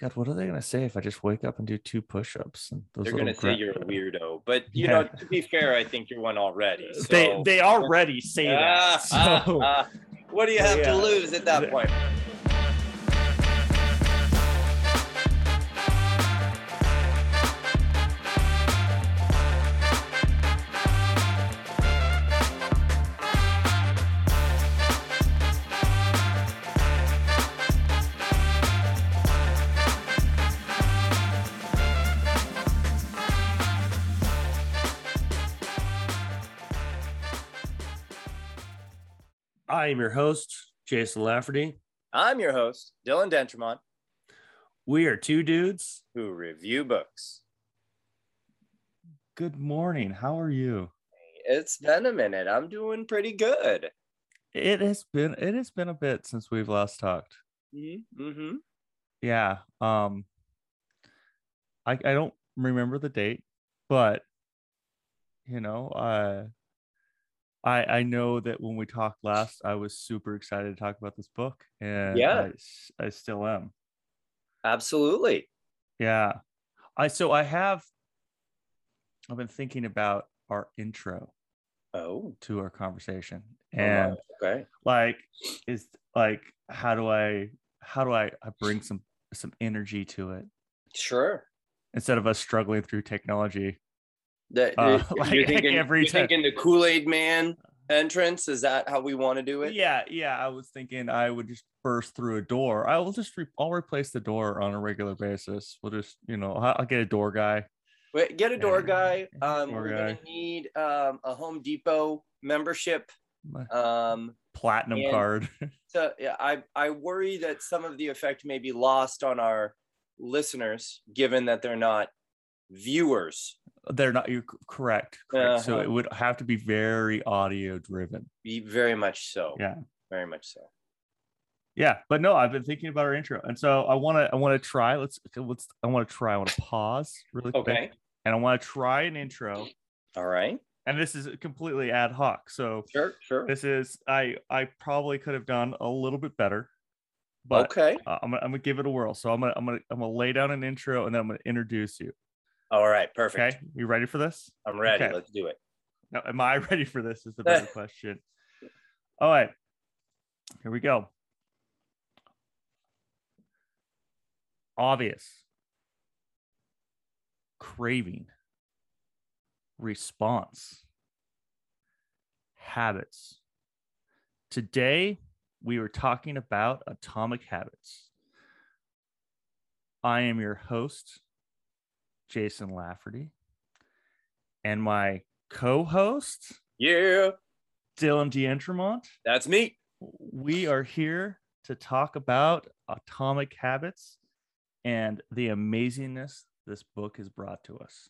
God, what are they gonna say if I just wake up and do two push-ups? And those They're little gonna say you're a weirdo, but you Yeah. know, to be fair, I think you're one already. So. they they already say that. Ah, So ah. what do you have Yeah. to lose at that point? I am your host, Jason Lafferty. I'm your host, Dylan Dentremont, We are two dudes. who review books. Good morning. How are you? It's been a minute. I'm doing pretty good. It has been it has been a bit since we've last talked. Mm-hmm. Yeah. Um I I don't remember the date, but you know, uh I I know that when we talked last, I was super excited to talk about this book, and Yeah. I still am. Absolutely. Yeah. I so I have I've been thinking about our intro Oh, to our conversation. oh, And okay. like is like how do I how do I, I bring some some energy to it Sure. instead of us struggling through technology. That, Uh, you're like, thinking, every you're thinking the Kool Aid Man entrance? Is that how we want to do it? Yeah, yeah. I was thinking I would just burst through a door. I will just re- I'll replace the door on a regular basis. We'll just you know I'll, I'll get a door guy. Wait, get a door Yeah, guy. Um, door we're guy. gonna need um, a Home Depot membership. Um, platinum card. so yeah, I I worry that some of the effect may be lost on our listeners, given that they're not viewers. They're not you're correct. correct. So Uh-huh. it would have to be very audio driven. Be very much so. Yeah. very much so. Yeah, but no, I've been thinking about our intro, and so I want to. I want to try. Let's. Let's. I want to try. I want to pause really quick, Okay. and I want to try an intro. All right. And this is completely ad hoc. So Sure. Sure. this is. I. I probably could have done a little bit better, but okay. uh, I'm gonna. I'm gonna give it a whirl. So I'm gonna. I'm gonna. I'm gonna lay down an intro, and then I'm gonna introduce you. All right. Perfect. Okay, you ready for this? I'm ready. Okay. Let's do it. Now, am I ready for this? Is the better question. All right, here we go. Obvious, craving, response, habits. Today, we were talking about atomic habits. I am your host, Jason Lafferty, and my co host, Yeah, Dylan D'Entremont. that's me. We are here to talk about atomic habits and the amazingness this book has brought to us.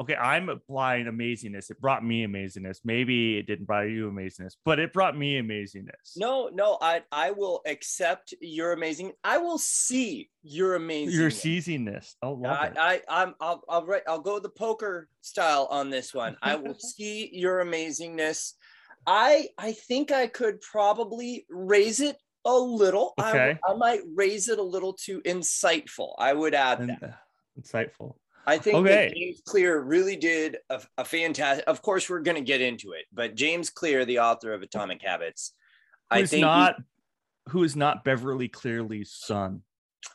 Okay, I'm applying amazingness. It brought me amazingness. Maybe it didn't bring you amazingness, but it brought me amazingness. No, no, I I will accept your amazing. I will see your amazing. your seizingness. Oh, love I, it. I I'm I'll I'll write I'll go the poker style on this one. I will see your amazingness. I I think I could probably raise it a little. I, Okay. I might raise it a little to insightful. I would add that. uh, insightful. I think Okay. that James Clear really did a, a fantastic. Of course, we're going to get into it, but James Clear, the author of Atomic Habits, I Who's think he- not who is not Beverly Cleary's son.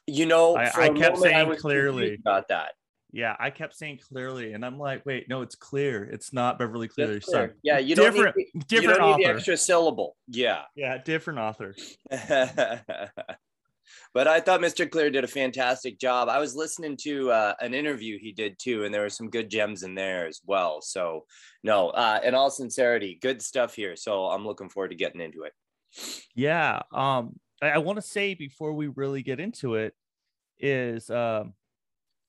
you know, I- I kept saying was clearly. about that. Yeah, I kept saying clearly, and I'm like, wait, no, it's clear. It's not Beverly Cleary's clear. son. Yeah, you different, don't need, different you don't author. extra syllable. Yeah. Yeah, different author. but I thought Mr. Clear did a fantastic job. I was listening to uh, an interview he did too, and there were some good gems in there as well. So, no, uh, in all sincerity, good stuff here. So I'm looking forward to getting into it. Yeah. Um, I, I want to say before we really get into it is um,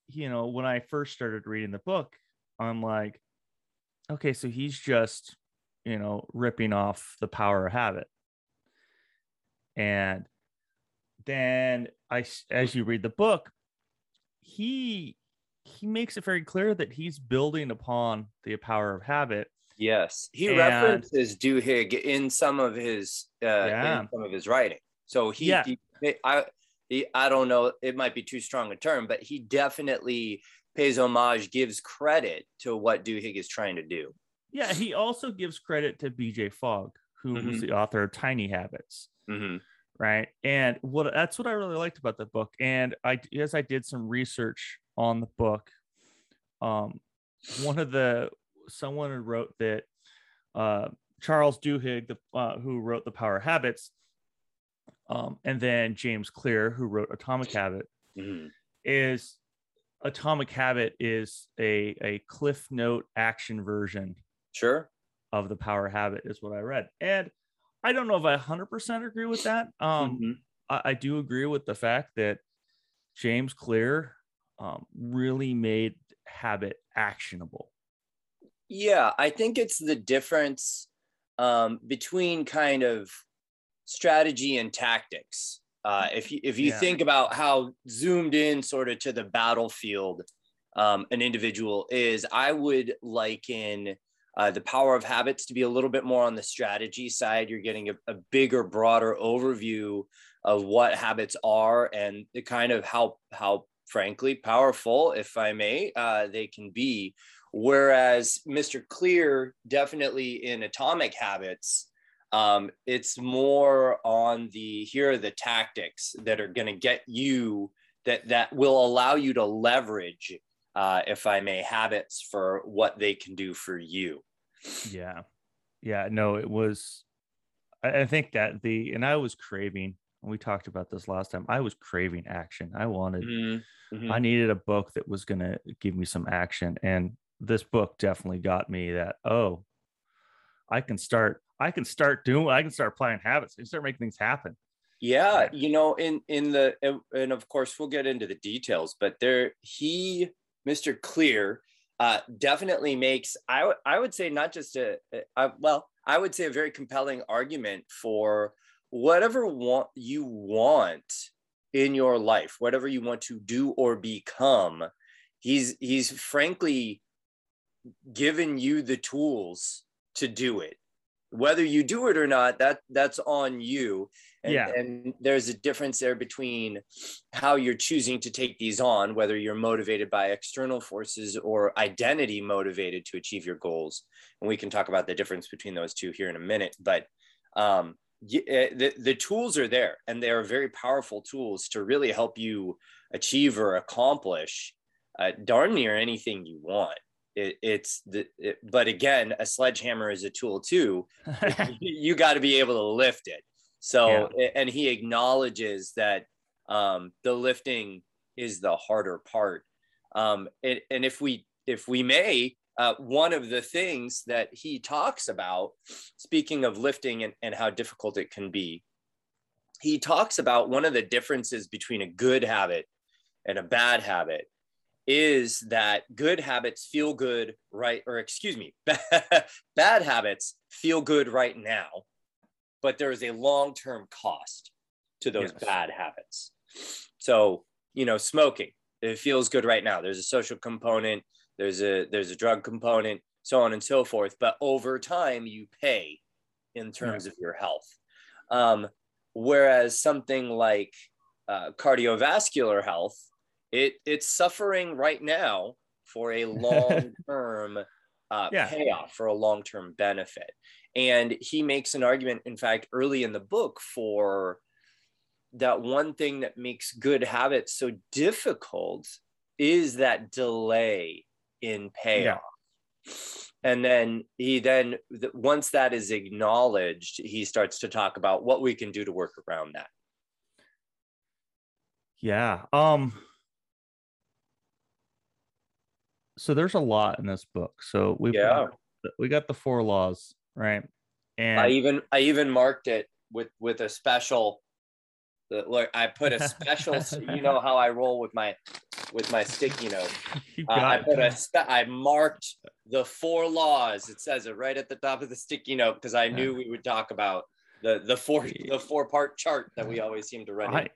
you know, when I first started reading the book, I'm like, okay, so he's just, you know, ripping off the power of habit. And then I as you read the book, he he makes it very clear that he's building upon the power of habit Yes, he And- references Duhigg in some of his uh, Yeah. in some of his writing. So he, Yeah. he- I he, I don't know, it might be too strong a term, but he definitely pays homage, gives credit to what Duhigg is trying to do. Yeah, he also gives credit to BJ Fogg, who mm-hmm. was the author of Tiny Habits. Mm-hmm. Right. And what that's what I really liked about the book. And I as I did some research on the book, um, one of the someone wrote that uh, Charles Duhigg, the, uh, who wrote The Power Habits, um, and then James Clear, who wrote Atomic Habit, mm-hmm. is Atomic Habit is a a Cliff Note action version, sure, of the Power Habit is what I read, and I don't know if I 100% agree with that. Um, mm-hmm. I, I, do agree with the fact that James Clear um, really made habit actionable. Yeah, I think it's the difference um, between kind of strategy and tactics. Uh, if you, if you yeah. think about how zoomed in sort of to the battlefield um, an individual is, I would liken uh, the power of habits to be a little bit more on the strategy side. You're getting a, a bigger, broader overview of what habits are and the kind of how how frankly powerful, if I may, uh, they can be. Whereas Mr. Clear definitely in Atomic Habits, um, it's more on the here are the tactics that are going to get you that that will allow you to leverage, uh, if I may, habits for what they can do for you. Yeah, yeah. No, it was. I, I think that the and I was craving. We talked about this last time. I was craving action. I wanted. Mm-hmm. mm-hmm. I needed a book that was going to give me some action, and this book definitely got me that. Oh, I can start I can start doing I can start applying habits. I can start making things happen. Yeah, you know, in in the and of course we'll get into the details, but there he Mr. Clear uh, definitely makes I I would say not just a, a well I would say a very compelling argument for whatever want you want in your life, whatever you want to do or become. He's he's frankly given you the tools to do it whether you do it or not that that's on you. And, yeah. and there's a difference there between how you're choosing to take these on whether you're motivated by external forces or identity motivated to achieve your goals. And we can talk about the difference between those two here in a minute but um, eh, the, the tools are there and they are very powerful tools to really help you achieve or accomplish uh, darn near anything you want it, it's the it, but again a sledgehammer is a tool too. You got to be able to lift it. So yeah. and he acknowledges that um, the lifting is the harder part. Um, and, and if we if we may uh, one of the things that he talks about speaking of lifting and, and how difficult it can be he talks about one of the differences between a good habit and a bad habit is that good habits feel good right or excuse me bad habits feel good right now but there is a long-term cost to those yes. bad habits so you know smoking it feels good right now there's a social component there's a there's a drug component so on and so forth but over time you pay in terms yeah. of your health um, whereas something like uh, cardiovascular health it it's suffering right now for a long term uh, yeah. payoff for a long term benefit. And he makes an argument, in fact, early in the book for that one thing that makes good habits so difficult is that delay in payoff. Yeah. And then he then once that is acknowledged, he starts to talk about what we can do to work around that. Yeah. Um so there's a lot in this book. So we yeah. we got the four laws, right? And I even I even marked it with with a special look I put a special you know how I roll with my with my sticky note. Uh, I put a spe- I marked the four laws. It says it right at the top of the sticky note because I knew we would talk about the the four the four part chart that we always seem to run. I,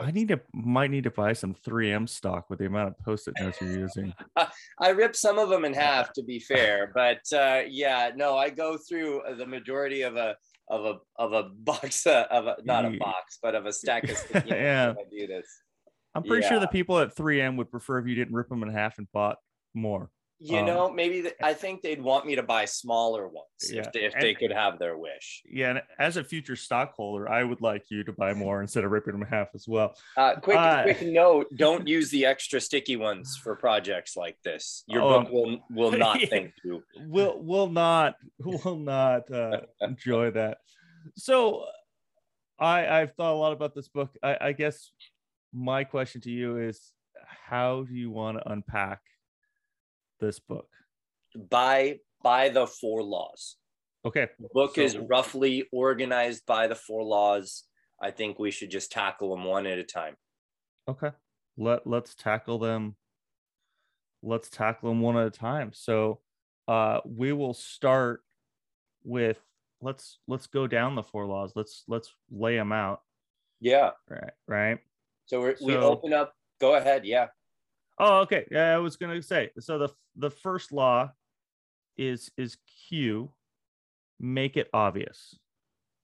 I need to might need to buy some 3M stock with the amount of post-it notes you're using. I ripped some of them in half to be fair, but uh, yeah, no, I go through the majority of a of a of a box uh, of a not a box, but of a stack of sticky Yeah. I do this. I'm pretty sure the people at 3M would prefer if you didn't rip them in half and bought more. You Um, know, maybe th- I think they'd want me to buy smaller ones Yeah, if they, if and- they could have their wish. Yeah, and as a future stockholder, I would like you to buy more instead of ripping them in half as well. Uh, quick, Uh, quick note: Don't use the extra sticky ones for projects like this. Your Oh, book will will not yeah. thank you. Will will not will not uh, enjoy that. So, I I've thought a lot about this book. I, I guess my question to you is, how do you want to unpack this book? By by the four laws. Okay, The book is roughly organized by the four laws. I think we should just tackle them one at a time. okay. Let let's tackle them. Let's tackle them one at a time. So, uh, we will start with let's let's go down the four laws. Let's let's lay them out. Yeah. Right, right. So we're, we open up. Go ahead. Yeah. Oh, okay. Yeah, I was gonna say. So the the first law is is cue. Make it obvious.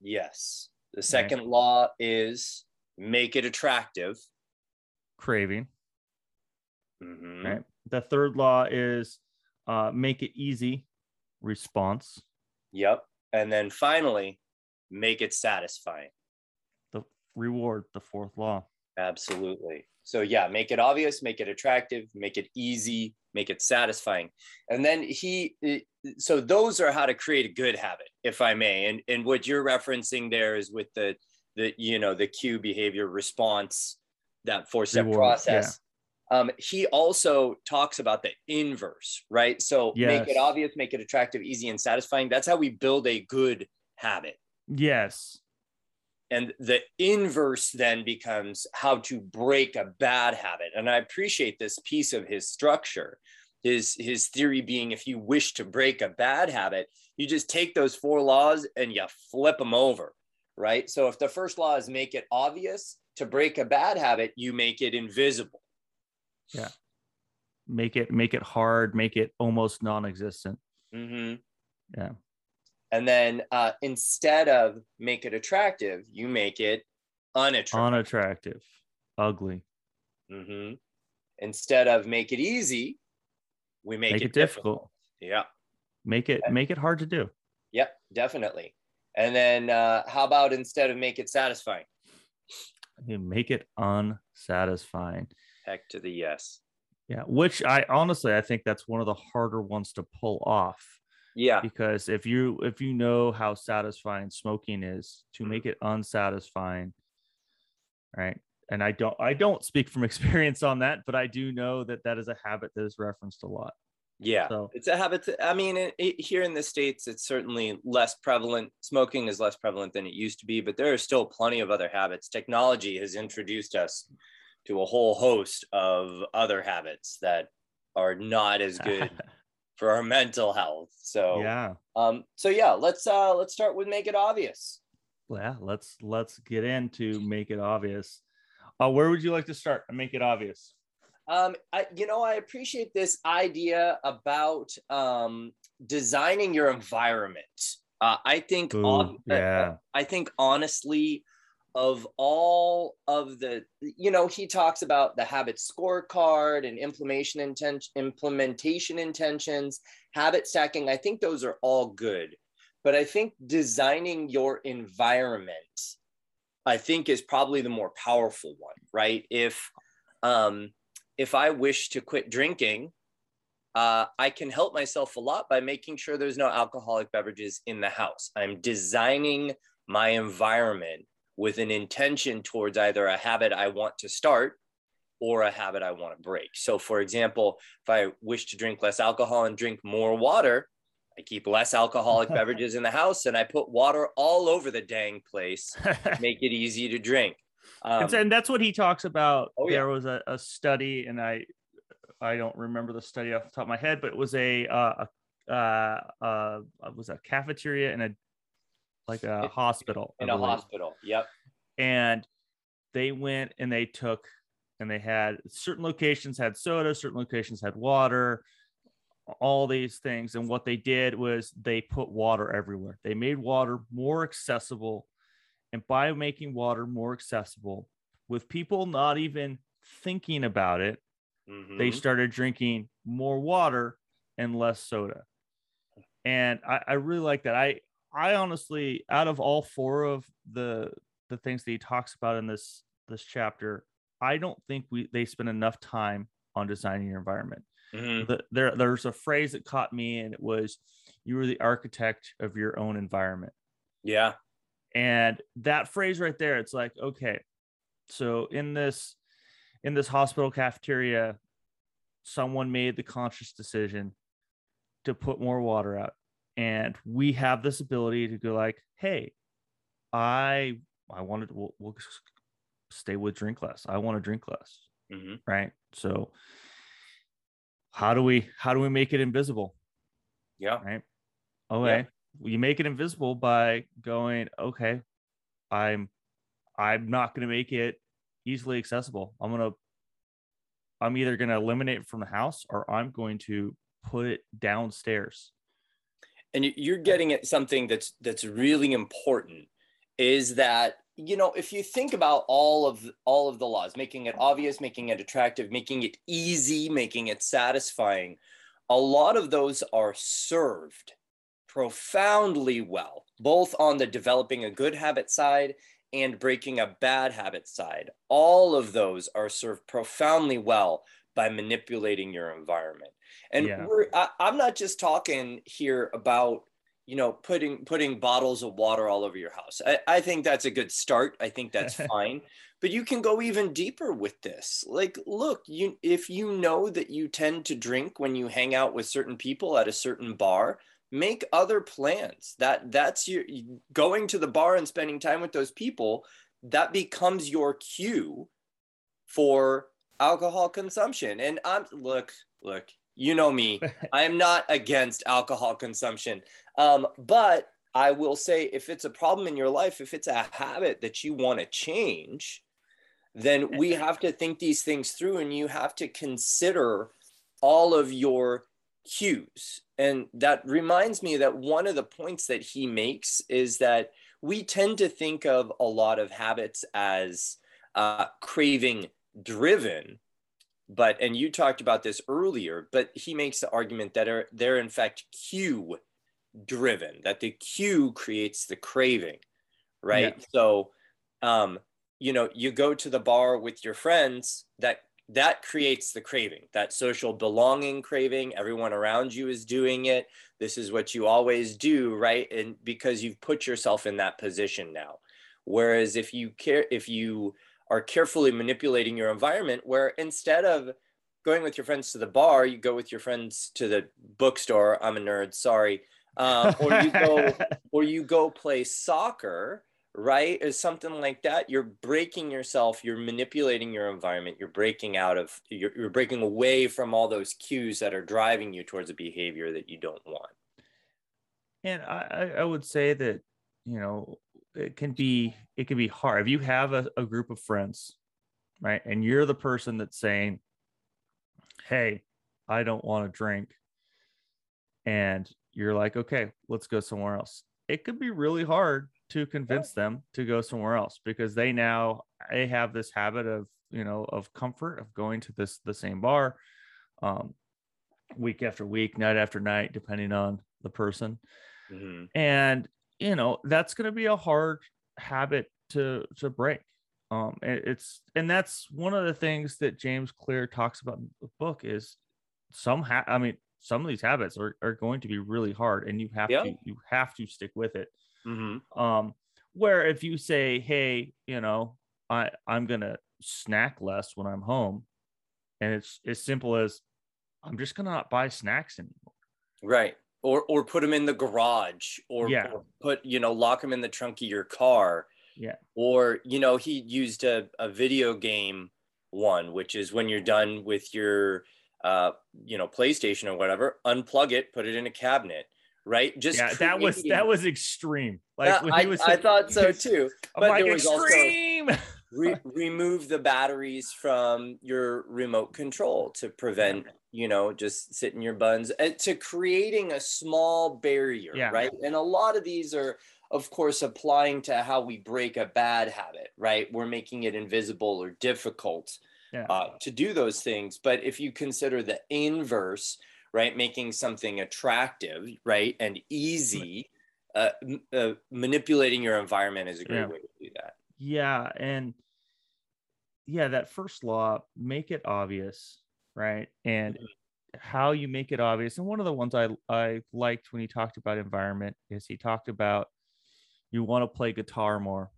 Yes. The second law is make it attractive. Craving. Mhm. Right. The third law is uh, make it easy. Response. Yep. And then finally, make it satisfying. The reward. The fourth law. Absolutely. So yeah, make it obvious, make it attractive, make it easy, make it satisfying. And then he so those are how to create a good habit, if I may. And and what you're referencing there is with the the you know the cue behavior response, that four step process. Um, he also talks about the inverse, right? So make it obvious, make it attractive, easy, and satisfying. That's how we build a good habit. Yes. And the inverse then becomes how to break a bad habit. And I appreciate this piece of his structure. His, his theory being if you wish to break a bad habit, you just take those four laws and you flip them over, right? So if the first law is make it obvious, to break a bad habit, you make it invisible. Yeah. Make it make it hard. Make it almost non-existent. hmm Yeah. And then uh, instead of make it attractive, you make it unattractive. Unattractive. Ugly. hmm Instead of make it easy, we make, Make, it, it difficult. Yeah. Make it make it hard to do. Yep. Definitely. And then uh, how about instead of make it satisfying? You make it unsatisfying. Heck to the yes. Yeah, which I honestly I think that's one of the harder ones to pull off Yeah. because if you if you know how satisfying smoking is to Mhm. make it unsatisfying, right? And I don't I don't speak from experience on that, but I do know that that is a habit that is referenced a lot. Yeah. So- It's a habit. to- I mean, it, it- here in the States, it's certainly less prevalent. Smoking is less prevalent than it used to be, but there are still plenty of other habits. Technology has introduced us to a whole host of other habits that are not as good for our mental health. So yeah. Um, so yeah, let's uh let's start with make it obvious. Yeah, let's let's get into make it obvious. Uh, where would you like to start make it obvious? Um, I you know I appreciate this idea about um designing your environment. Uh, I think Ooh, on, uh, yeah. I think honestly, of all of the you know he talks about the habit scorecard and implementation inten- implementation intentions, habit stacking. I think those are all good, but I think designing your environment, I think, is probably the more powerful one. Right? If um, if I wish to quit drinking, uh, I can help myself a lot by making sure there's no alcoholic beverages in the house. I'm designing my environment with an intention towards either a habit I want to start or a habit I want to break. So, for example, if I wish to drink less alcohol and drink more water, I keep less alcoholic beverages in the house and I put water all over the dang place, make it easy to drink. Um, and, and that's what he talks about. Oh, yeah. there was a, a study, and I I don't remember the study off the top of my head, but it was a uh, a uh, uh, was a cafeteria in a like a In- hospital in a hospital. Yep. and they went and they took and they had certain locations had soda, certain locations had water, all these things. And what they did was they put water everywhere. They made water more accessible. And by making water more accessible, with people not even thinking about it, Mhm. they started drinking more water and less soda. And I, I really like that. I I honestly, out of all four of the the things that he talks about in this this chapter, I don't think we they spend enough time on designing your environment. Mhm. The, there there's a phrase that caught me, and it was, "You were the architect of your own environment." yeah and that phrase right there it's like okay so in this in this hospital cafeteria someone made the conscious decision to put more water out and we have this ability to go like hey i i wanted to we'll, we'll stay with drink less i want to drink less Mhm. right so how do we how do we make it invisible yeah right? Okay. You make it invisible by going, okay, I'm I'm not gonna make it easily accessible. I'm gonna I'm either gonna eliminate it from the house or I'm going to put it downstairs. And you- you're getting at something that's that's really important is that you know if you think about all of all of the laws making it obvious making it attractive making it easy making it satisfying a lot of those are served profoundly well both on the developing a good habit side and breaking a bad habit side. All of those are served profoundly well by manipulating your environment. And Yeah. we're I, i'm not just talking here about you know putting putting bottles of water all over your house. I, I think that's a good start. I think that's fine. But you can go even deeper with this. Like look you if you know that you tend to drink when you hang out with certain people at a certain bar make other plans. That that's your going to the bar and spending time with those people that becomes your cue for alcohol consumption and i'm look look you know me I am not against alcohol consumption. Um, but I will say if it's a problem in your life, if it's a habit that you want to change, then we have to think these things through and you have to consider all of your cues. And that reminds me that one of the points that he makes is that we tend to think of a lot of habits as uh, craving driven but and you talked about this earlier but he makes the argument that are they're in fact cue driven that the cue creates the craving right? Yeah. so um you know you go to the bar with your friends that that creates the craving that social belonging craving everyone around you is doing it this is what you always do right? And because you've put yourself in that position now. Whereas if you care if you are carefully manipulating your environment where instead of going with your friends to the bar you go with your friends to the bookstore. I'm a nerd sorry. Um, or you go or you go play soccer right? Or something like that. You're breaking yourself. You're manipulating your environment. You're breaking out of you're, you're breaking away from all those cues that are driving you towards a behavior that you don't want. And I, I- I would say that you know it can be it can be hard. If you have a, a group of friends right and you're the person that's saying hey i don't want to drink and you're like okay let's go somewhere else it could be really hard to convince them to go somewhere else because they now they have this habit of you know of comfort of going to this the same bar um week after week night after night depending on the person. Mhm. and you know that's going to be a hard habit to to break um it- it's and that's one of the things that james clear talks about in the book is some ha- i mean some of these habits are, are going to be really hard and you have Yeah. to you have to stick with it Mhm. um where if you say hey you know i i'm gonna snack less when i'm home and it's as simple as i'm just gonna not buy snacks anymore Right. Or or put them in the garage or, Yeah. or put, you know, lock them in the trunk of your car. Yeah. Or, you know, he used a, a video game one, which is when you're done with your uh, you know, PlayStation or whatever, unplug it, put it in a cabinet, right? Just yeah that was that was extreme like Yeah, when I, he was I thought so too. But like there was also- extreme Re- remove the batteries from your remote control to prevent you know just sitting your buns uh, to creating a small barrier Yeah. right and a lot of these are of course applying to how we break a bad habit right we're making it invisible or difficult Yeah. uh, to do those things but if you consider the inverse right making something attractive right and easy uh, uh, manipulating your environment is a great Yeah. way to do that yeah and yeah that first law make it obvious right? And how you make it obvious and one of the ones i i liked when he talked about environment is he talked about you want to play guitar more.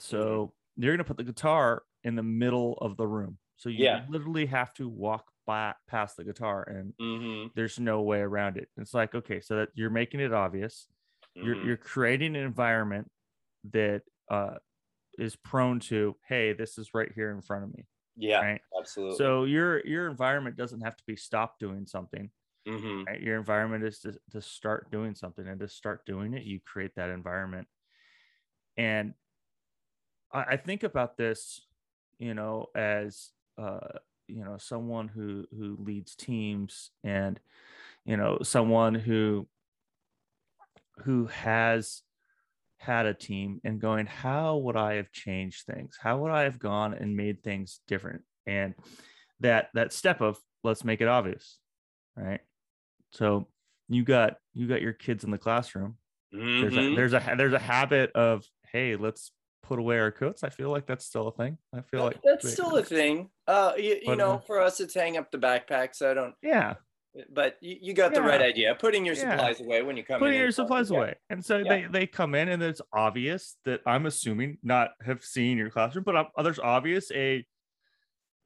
So you're going to put the guitar in the middle of the room. So you Yeah. literally have to walk by past the guitar and mm-hmm. there's no way around it. It's like okay so that you're making it obvious. You're Mhm. you're creating an environment that uh is prone to hey this is right here in front of me yeah right? absolutely. So your your environment doesn't have to be stop doing something hmm right? Your environment is to, to start doing something and to start doing it you create that environment. And i, I think about this you know as uh you know someone who who leads teams and you know someone who who has had a team and going how would i have changed things? How would i have gone and made things different? And that that step of let's make it obvious right? So you got you got your kids in the classroom. There's a there's a there's a habit of hey let's put away our coats. I feel like that's still a thing. I feel That- like that's they- still a thing. Uh you, you But, know uh, for us it's hang up the backpacks i don't yeah but you, you got the right idea putting your Yeah. supplies away when you come putting in your supplies yeah. away and so Yeah. they they come in and it's obvious that i'm assuming not have seen your classroom but uh, there's obvious a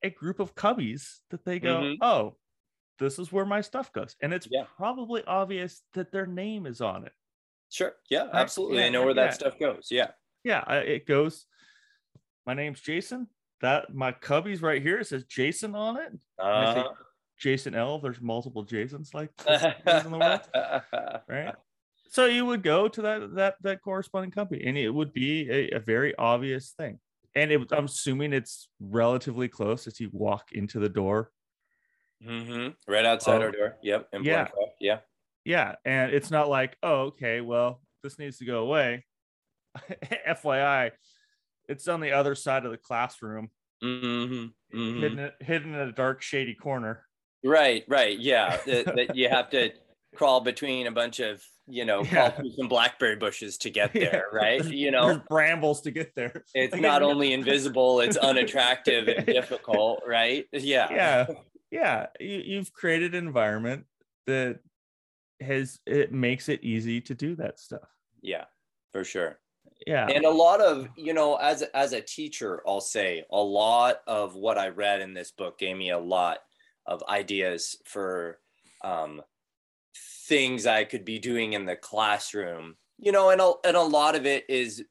a group of cubbies that they go Mhm. oh this is where my stuff goes and it's Yeah. probably obvious that their name is on it sure yeah absolutely yeah, i know where yeah. that stuff goes yeah yeah it goes my name's jason that my cubbies right here it says jason on it I say uh jason l there's multiple jasons like this in the world right? So you would go to that that that corresponding company and it would be a, a very obvious thing. And it, i'm assuming it's relatively close as you walk into the door. Hmm right outside Oh. our door. Yep in Yeah. Blanco. yeah. Yeah and it's not like oh okay well this needs to go away. Fyi it's on the other side of the classroom. Hmm hmm hidden hidden in a dark shady corner right right yeah that, that you have to crawl between a bunch of you know Yeah. crawl through some blackberry bushes to get Yeah. there right? There's- you know? There's brambles to get there. It's Like, not only invisible it's unattractive and difficult right? Yeah. Yeah yeah you, you've created an environment that has it makes it easy to do that stuff. Yeah for sure. Yeah. And a lot of you know as as a teacher i'll say a lot of what i read in this book gave me a lot of ideas for um things i could be doing in the classroom. You know and a, and a lot of it is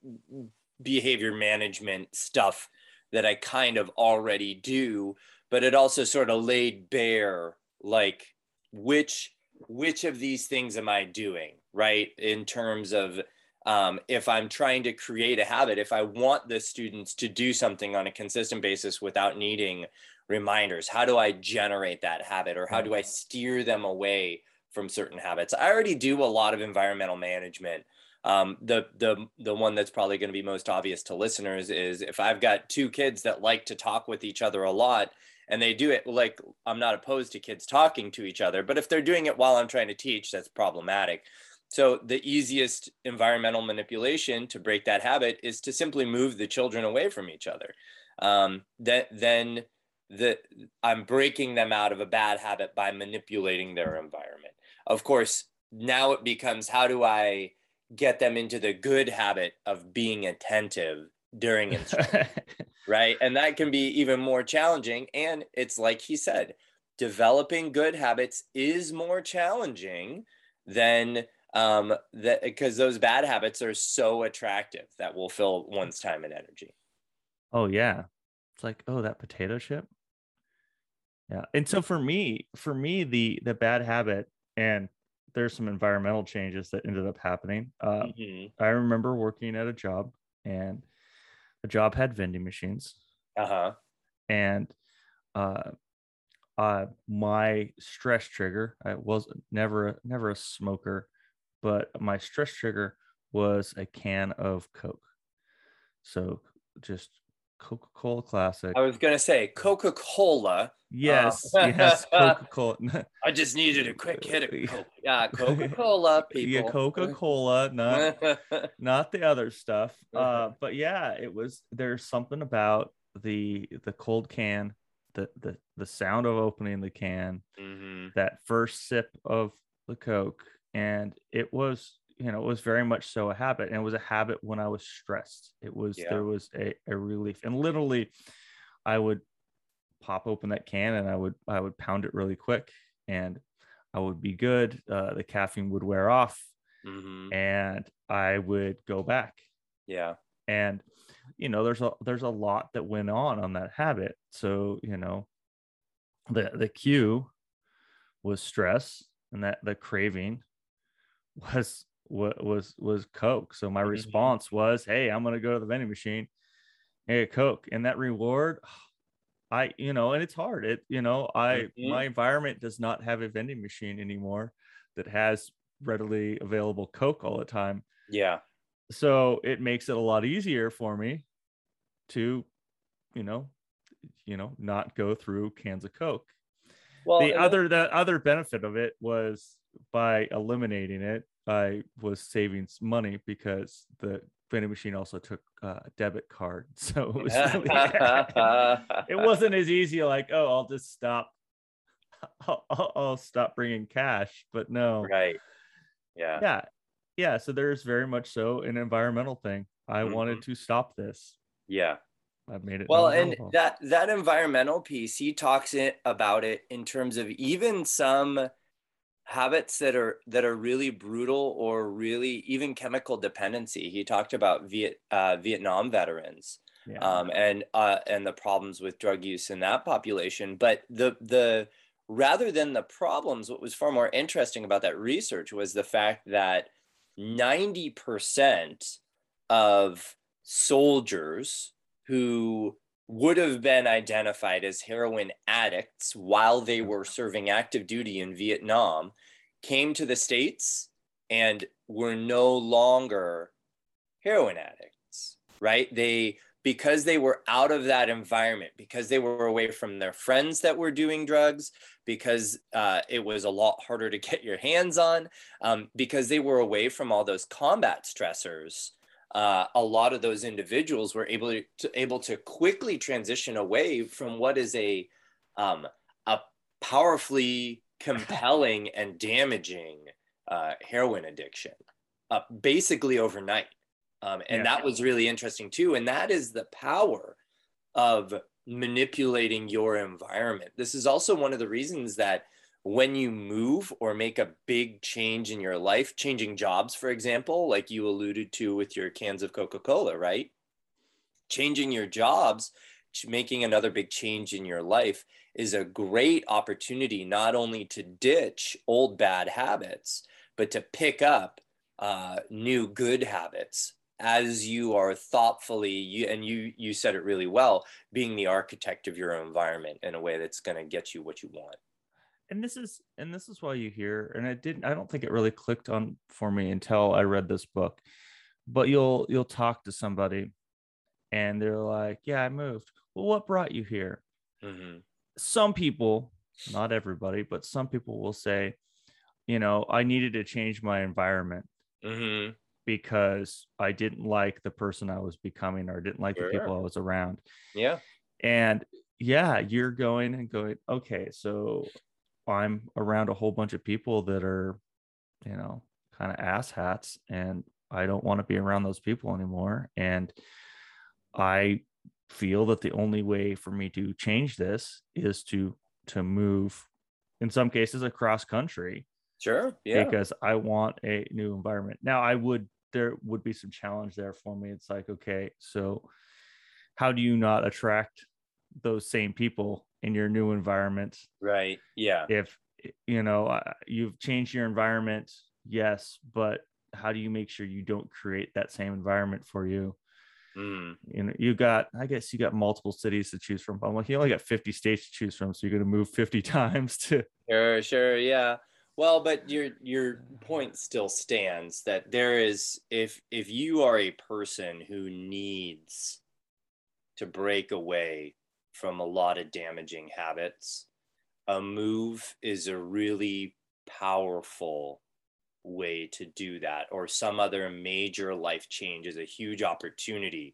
behavior management stuff that i kind of already do but it also sort of laid bare like which which of these things am i doing right? In terms of um, if i'm trying to create a habit if i want the students to do something on a consistent basis without needing reminders how do i generate that habit or how do i steer them away from certain habits i already do a lot of environmental management um, the the the one that's probably going to be most obvious to listeners is if I've got two kids that like to talk with each other a lot, and they do it like I'm not opposed to kids talking to each other, but if they're doing it while I'm trying to teach, that's problematic. So the easiest environmental manipulation to break that habit is to simply move the children away from each other. Um, that then the I'm breaking them out of a bad habit by manipulating their environment. Of course, now it becomes how do I get them into the good habit of being attentive during instruction, right? And that can be even more challenging. And it's like he said, developing good habits is more challenging than um that because those bad habits are so attractive that will fill one's time and energy. oh yeah it's like oh that potato chip yeah and so for me for me the the bad habit and there's some environmental changes that ended up happening uh, Mhm. I remember working at a job and a job had vending machines, Uh-huh. and uh, uh, my stress trigger. I was never a- never a smoker, but my stress trigger was a can of Coke. So just Coca Cola Classic. I was gonna say Coca-Cola. Yes, Uh, yes, Coca Cola. I just needed a quick hit of Coke. Yeah, Coca-Cola, people. yeah, Coca Cola, not not the other stuff. Uh, Uh-huh. but yeah, it was. There's something about the the cold can, the the the sound of opening the can, Mhm. that first sip of the Coke, and it was you know it was very much so a habit, and it was a habit when I was stressed. It was Yeah. there was a, a relief, and literally, I would pop open that can and I would I would pound it really quick, and I would be good. Uh, the caffeine would wear off, Mhm. and I would go back. Yeah. And you know, there's a there's a lot that went on on that habit. So you know, the the cue was stress, and that the craving was was was Coke. So my Mhm. response was, "Hey, I'm gonna go to the vending machine, hey, Coke," and that reward. I, you know, and it's hard. It, you know, I Mhm. my environment does not have a vending machine anymore that has readily available Coke all the time Yeah. so it makes it a lot easier for me to you know you know not go through cans of coke Well, the other the other benefit of it was by eliminating it i was saving money because the vending machine also took uh, debit card so it was really it wasn't as easy like oh i'll just stop I'll, I'll, I'll stop bringing cash but no right. Yeah. yeah yeah so there's very much so an environmental thing i wanted to stop this Yeah. i've made it Well, and that that environmental piece, he talks it about it in terms of even some habits that are that are really brutal or really even chemical dependency. He talked about Viet uh, Vietnam veterans yeah. um, and uh, and the problems with drug use in that population. But the the rather than the problems, what was far more interesting about that research was the fact that ninety percent of soldiers who would have been identified as heroin addicts while they were serving active duty in Vietnam came to the states and were no longer heroin addicts right? They because they were out of that environment because they were away from their friends that were doing drugs because uh, it was a lot harder to get your hands on um, because they were away from all those combat stressors uh, a lot of those individuals were able to able to quickly transition away from what is a um, a powerfully compelling and damaging uh, heroin addiction, uh, basically overnight. Um, and Yeah. that was really interesting too. And that is the power of manipulating your environment. This is also one of the reasons that when you move or make a big change in your life, changing jobs, for example, like you alluded to with your cans of Coca Cola, right? Changing your jobs, making another big change in your life is a great opportunity not only to ditch old bad habits, but to pick up uh, new good habits as you are thoughtfully you and you you said it really well being the architect of your environment in a way that's going to get you what you want and this is and this is why you hear and i didn't i don't think it really clicked on for me until i read this book but you'll you'll talk to somebody and they're like yeah i moved. Well what brought you here? Mhm. some people not everybody but some people will say you know i needed to change my environment Mhm. because i didn't like the person i was becoming or didn't like the people i was around. Yeah. And yeah you're going and going okay so i'm around a whole bunch of people that are you know kind of asshats and i don't want to be around those people anymore and i feel that the only way for me to change this is to to move in some cases across country sure yeah. because i want a new environment. Now i would there would be some challenge there for me. It's like okay so how do you not attract those same people in your new environment right yeah if you know uh, you've changed your environment yes but how do you make sure you don't create that same environment for you Mm. You know, you got, I guess you got multiple cities to choose from. But I'm like, you only got 50 states to choose from. So you're going to move 50 times to. Sure, sure, yeah. Well, but your your point still stands that there is if if you are a person who needs to break away from a lot of damaging habits, a move is a really powerful way to do that or some other major life change is a huge opportunity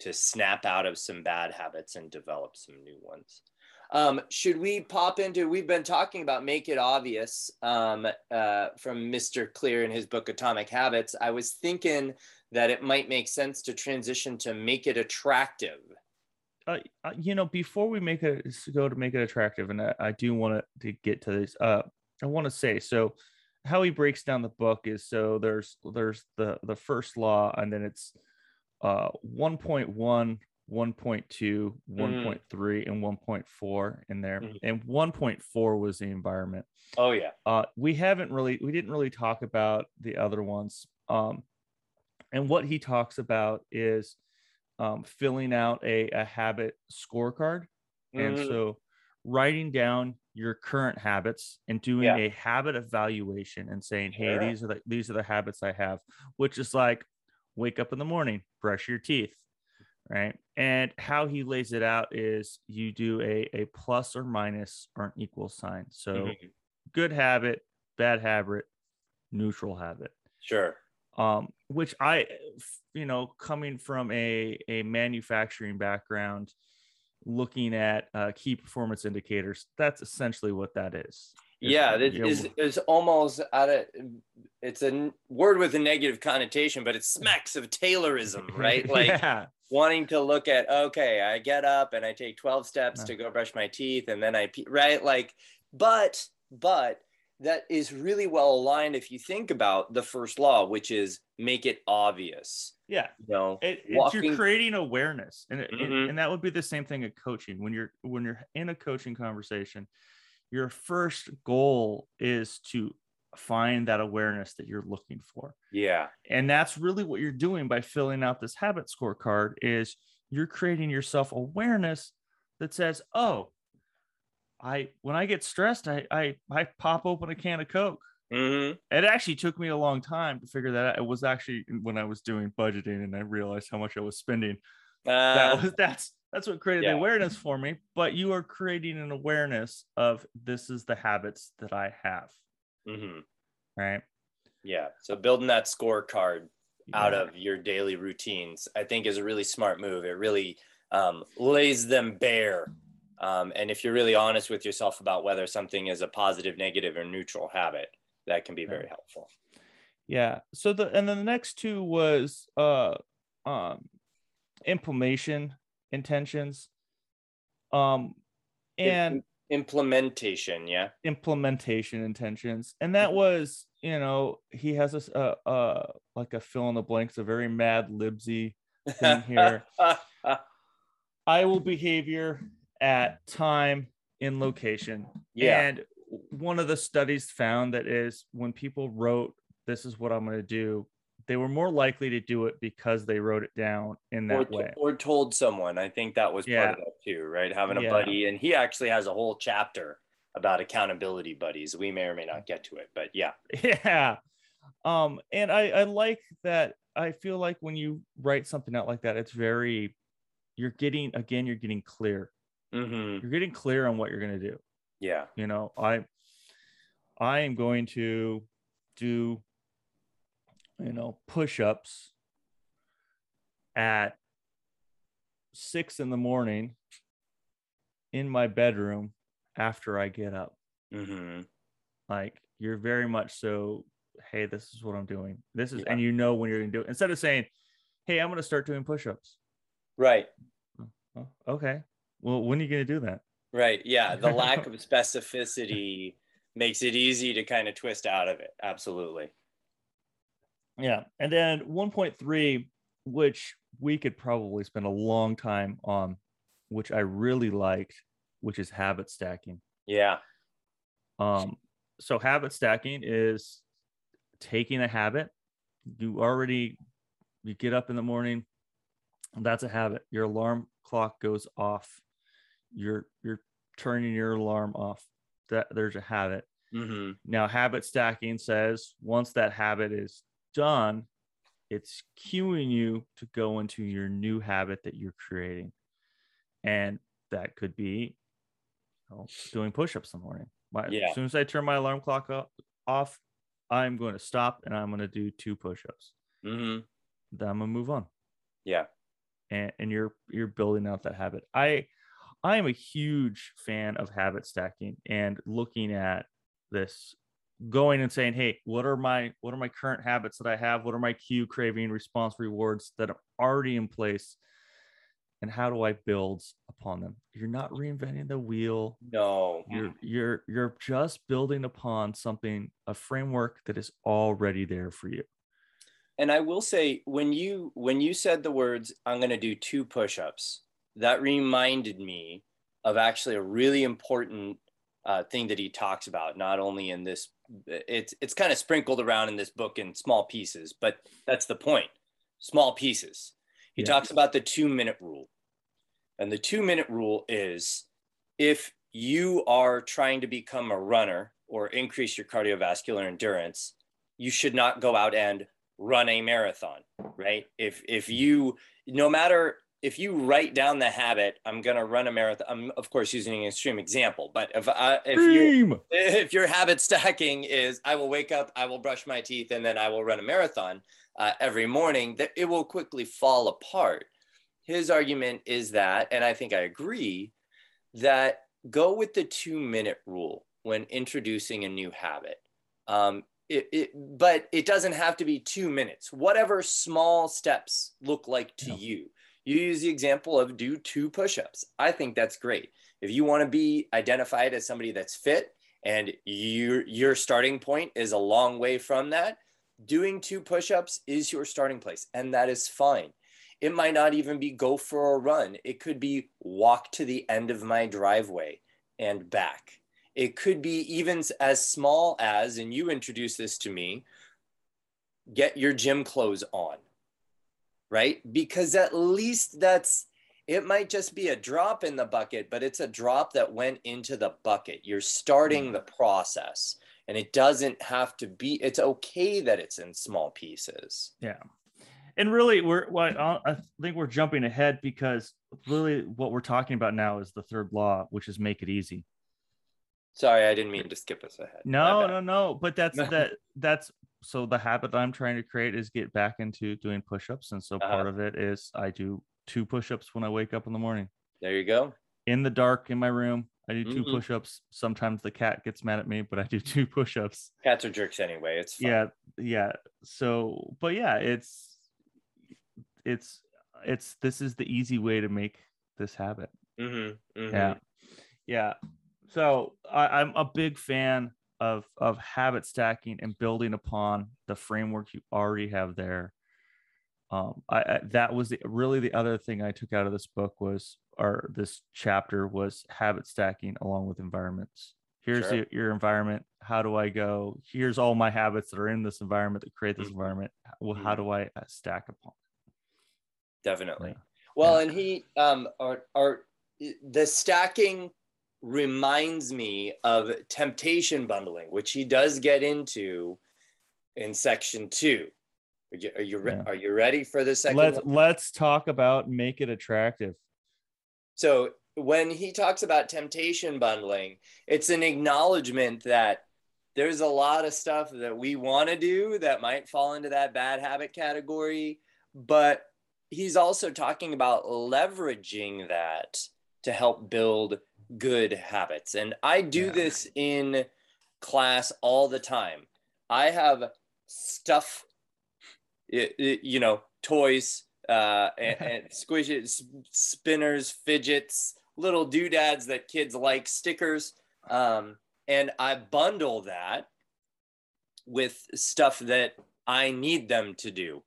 to snap out of some bad habits and develop some new ones. Um, should we pop into we've been talking about make it obvious um, uh, from mr clear in his book atomic habits. I was thinking that it might make sense to transition to make it attractive uh, uh you know before we make it go to make it attractive and i, I do want to get to this uh, i want to say so how he breaks down the book is so there's there's the the first law and then it's uh 1.1 1.2 1.3 and 1.4 in there Mhm. and 1.4 was the environment. Oh yeah. Uh we haven't really we didn't really talk about the other ones um and what he talks about is um filling out a, a habit scorecard and Mhm. so writing down your current habits and doing Yeah. a habit evaluation and saying, hey, Sure. these are the these are the habits I have, which is like wake up in the morning, brush your teeth. Right. And how he lays it out is you do a, a plus or minus or an equal sign. So Mhm. good habit, bad habit, neutral habit sure um, which I, you know, coming from a a manufacturing background, looking at uh, key performance indicators, that's essentially what that is. It's, yeah it is, it you know, is is almost out of it's a word with a negative connotation but it smacks of taylorism right like yeah, wanting to look at okay i get up and i take 12 steps No. to go brush my teeth and then i right like but but that is really well aligned if you think about the first law which is make it obvious yeah. You know, it, walking... you're creating awareness, and, it, and- Mhm. and that would be the same thing at coaching. When you're when you're in a coaching conversation, your first goal is to find that awareness that you're looking for. yeah and that's really what you're doing by filling out this habit scorecard is you're creating yourself awareness that says oh i when i get stressed i i, I pop open a can of coke. Hmm it actually took me a long time to figure that out. It was actually when i was doing budgeting and i realized how much i was spending. That uh, was that's that's what created yeah. the awareness for me but you are creating an awareness of this is the habits that i have. Mhm. right? Yeah. So building that scorecard out Yeah. of your daily routines i think is a really smart move. It really um, lays them bare um, and if you're really honest with yourself about whether something is a positive negative or neutral habit that can be very helpful Yeah. So the and then the next two was uh um implementation intentions. Um and implementation yeah implementation intentions. And that was, you know, he has this uh uh like a fill in the blanks, a very mad libsy thing here. I will behavior at time in location. yeah And one of the studies found that is when people wrote, This is what I'm going to do, they were more likely to do it because they wrote it down in or, that way. or told someone i think that was Yeah. part of that too right having a Yeah. buddy and he actually has a whole chapter about accountability buddies we may or may not get to it but yeah Yeah. Um, and I, I like that. I feel like when you write something out like that, it's very, you're getting, again, you're getting clear. Hmm You're getting clear on what you're going to do. yeah. You know i i am going to do you know push-ups at six in the morning in my bedroom after i get up. Mm-hmm. like you're very much so hey this is what i'm doing. This is Yeah. and you know when you're gonna do it. Instead of saying hey i'm gonna start doing push-ups. Right. Oh, okay well when are you gonna do that Right. Yeah. The lack of specificity makes it easy to kind of twist out of it. Absolutely. Yeah. And then 1.3, which we could probably spend a long time on, which I really liked, which is habit stacking. Yeah. Um, so habit stacking is taking a habit. You already you get up in the morning, That's a habit. Your alarm clock goes off. You're you're turning your alarm off. That there's a habit. Mm-hmm. Now, habit stacking says once that habit is done, it's cueing you to go into your new habit that you're creating. And that could be you know, doing push ups in the morning. My, Yeah. As soon as I turn my alarm clock off, I'm going to stop and I'm going to do two push ups. Mm-hmm. Then I'm going to move on. Yeah. And, and you're you're building out that habit. I I am a huge fan of habit stacking and looking at this going and saying hey what are my what are my current habits that i have? What are my cue craving response rewards that are already in place? And how do i build upon them? You're not reinventing the wheel. No. you're you're you're just building upon something a framework that is already there for you. And I will say when you when you said the words I'm going to do two push-ups, that reminded me of actually a really important uh, thing that he talks about. Not only in this, it's it's kind of sprinkled around in this book in small pieces, but that's the point. Small pieces. He Yeah. talks about the two minute rule, and the two minute rule is if you are trying to become a runner or increase your cardiovascular endurance, you should not go out and run a marathon, right? If if you no matter if you write down the habit, I'm gonna run a marathon. I'm of course using an extreme example, but if I, if you if your habit stacking is I will wake up, I will brush my teeth, and then I will run a marathon uh, every morning, that it will quickly fall apart. His argument is that, and I think I agree, that go with the two minute rule when introducing a new habit. Um, it, it, but it doesn't have to be two minutes. Whatever small steps look like to you. You use the example of do two push ups. I think that's great. If you want to be identified as somebody that's fit and your, your starting point is a long way from that, doing two push ups is your starting place, and that is fine. It might not even be go for a run, it could be walk to the end of my driveway and back. It could be even as small as, and you introduced this to me, get your gym clothes on, right? Because at least that's, it might just be a drop in the bucket, but it's a drop that went into the bucket. You're starting mm. the process and it doesn't have to be, it's okay that it's in small pieces. Yeah. And really, we're what I I think we're jumping ahead because really what we're talking about now is the third law, which is make it easy. Sorry, I didn't mean to skip us ahead. No, no, no. But that's that. That's so the habit that I'm trying to create is get back into doing push-ups, and so Uh-huh. part of it is I do two push-ups when I wake up in the morning There you go. in the dark in my room. I do 2 Mhm. push-ups. Sometimes the cat gets mad at me, but I do two push-ups. Cats are jerks anyway. It's fine. Yeah, yeah. So, but yeah, it's it's it's this is the easy way to make this habit. Mm-hmm, mm-hmm. Yeah. Yeah. So I, I'm a big fan of of habit stacking and building upon the framework you already have there. Um, I, I that was the, really the other thing I took out of this book was or this chapter was habit stacking along with environments. Here's Sure. the, your environment. How do I go? Here's all my habits that are in this environment that create this Mhm. environment. Well, how do I uh, stack upon? definitely. Yeah. Well, Yeah. and he um are are the stacking reminds me of temptation bundling, which he does get into in section two. Are you are you, re- Yeah. are you ready for the second? Let's one? let's talk about make it attractive. So when he talks about temptation bundling, it's an acknowledgement that there's a lot of stuff that we want to do that might fall into that bad habit category, but he's also talking about leveraging that to help build good habits. And I do Yeah. this in class all the time. I have stuff, you know, toys, uh, and, and squishes, spinners, fidgets, little doodads that kids like, stickers. Um, and I bundle that with stuff that I need them to do.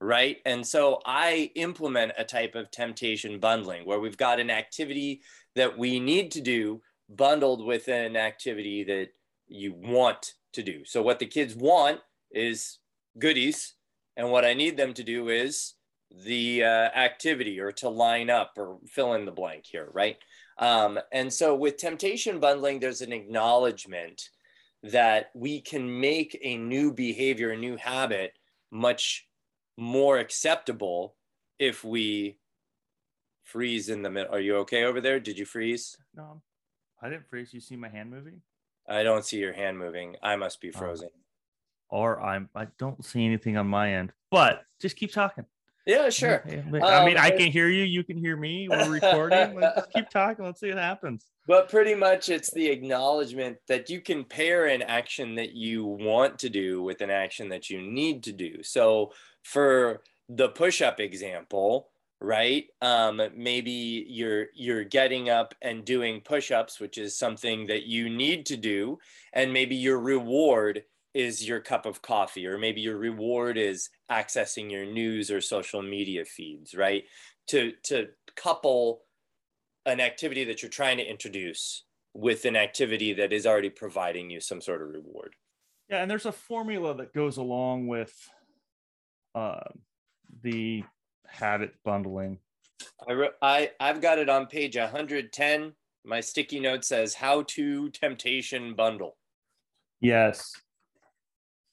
Right. And so I implement a type of temptation bundling where we've got an activity that we need to do bundled with an activity that you want to do. So what the kids want is goodies. And what I need them to do is the uh, activity or to line up or fill in the blank here, right? Um, and so with temptation bundling, there's an acknowledgement that we can make a new behavior, a new habit much more acceptable if we freeze in the middle. Are you okay over there? Did you freeze? No, I didn't freeze. You see my hand moving? I don't see your hand moving. I must be Oh. frozen. Or I'm I don't see anything on my end. But just keep talking. Yeah, sure. I mean, Um, I can hear you. You can hear me. We're recording. Let's keep talking. Let's see what happens. But pretty much it's the acknowledgement that you can pair an action that you want to do with an action that you need to do. So for the push-up example, right? Um, maybe you're you're getting up and doing push-ups, which is something that you need to do, and maybe your reward is your cup of coffee, or maybe your reward is accessing your news or social media feeds, right? To to couple an activity that you're trying to introduce with an activity that is already providing you some sort of reward. Yeah, and there's a formula that goes along with uh, the habit bundling. I, re- I I've got it on page 110. My sticky note says how to temptation bundle. Yes.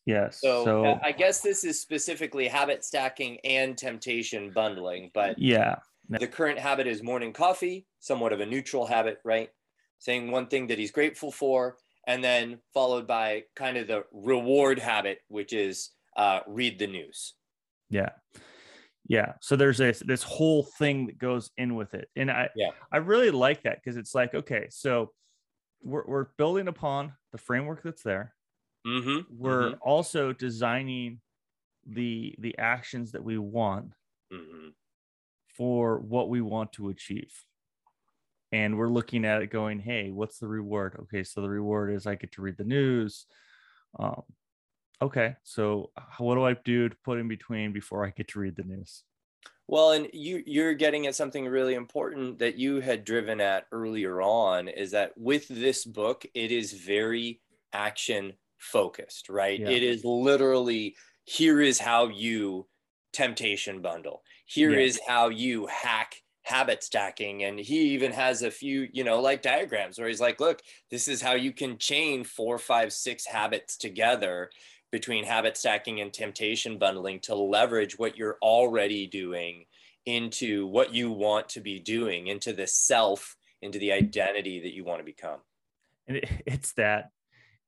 Yes. So, So, I guess this is specifically habit stacking and temptation bundling, but yeah. the current habit is morning coffee, somewhat of a neutral habit, right? Saying one thing that he's grateful for, and then followed by kind of the reward habit, which is uh, read the news. Yeah. Yeah. So there's this this whole thing that goes in with it. And I Yeah. I really like that because it's like, okay, so we're we're building upon the framework that's there. Mm-hmm. We're also designing the the actions that we want hmm for what we want to achieve. And we're looking at it going, hey, what's the reward? Okay, so the reward is I get to read the news. Um, okay, so what do I do to put in between before I get to read the news? Well, and you you're getting at something really important that you had driven at earlier on is that with this book, it is very action focused, right? Yeah. It is literally here is how you temptation bundle. Here Yeah. is how you hack habit stacking and he even has a few you know like diagrams where he's like look this is how you can chain four five six habits together between habit stacking and temptation bundling to leverage what you're already doing into what you want to be doing, into the self, into the identity that you want to become. And it, it's that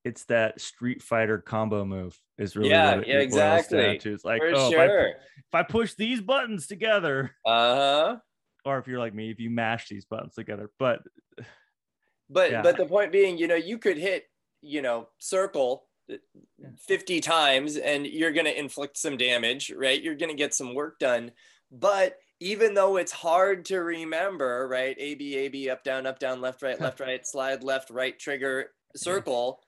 it's that Street Fighter combo move is really Yeah, what it, yeah, down exactly. to. It's like, For oh, if I, if I push these buttons together, Uh huh. or if you're like me, if you mash these buttons together, but But Yeah. but the point being, you know, you could hit, you know, circle 50 times and you're going to inflict some damage, right? You're going to get some work done. But even though it's hard to remember, right? A B A B up down up down left right left right slide left right trigger circle,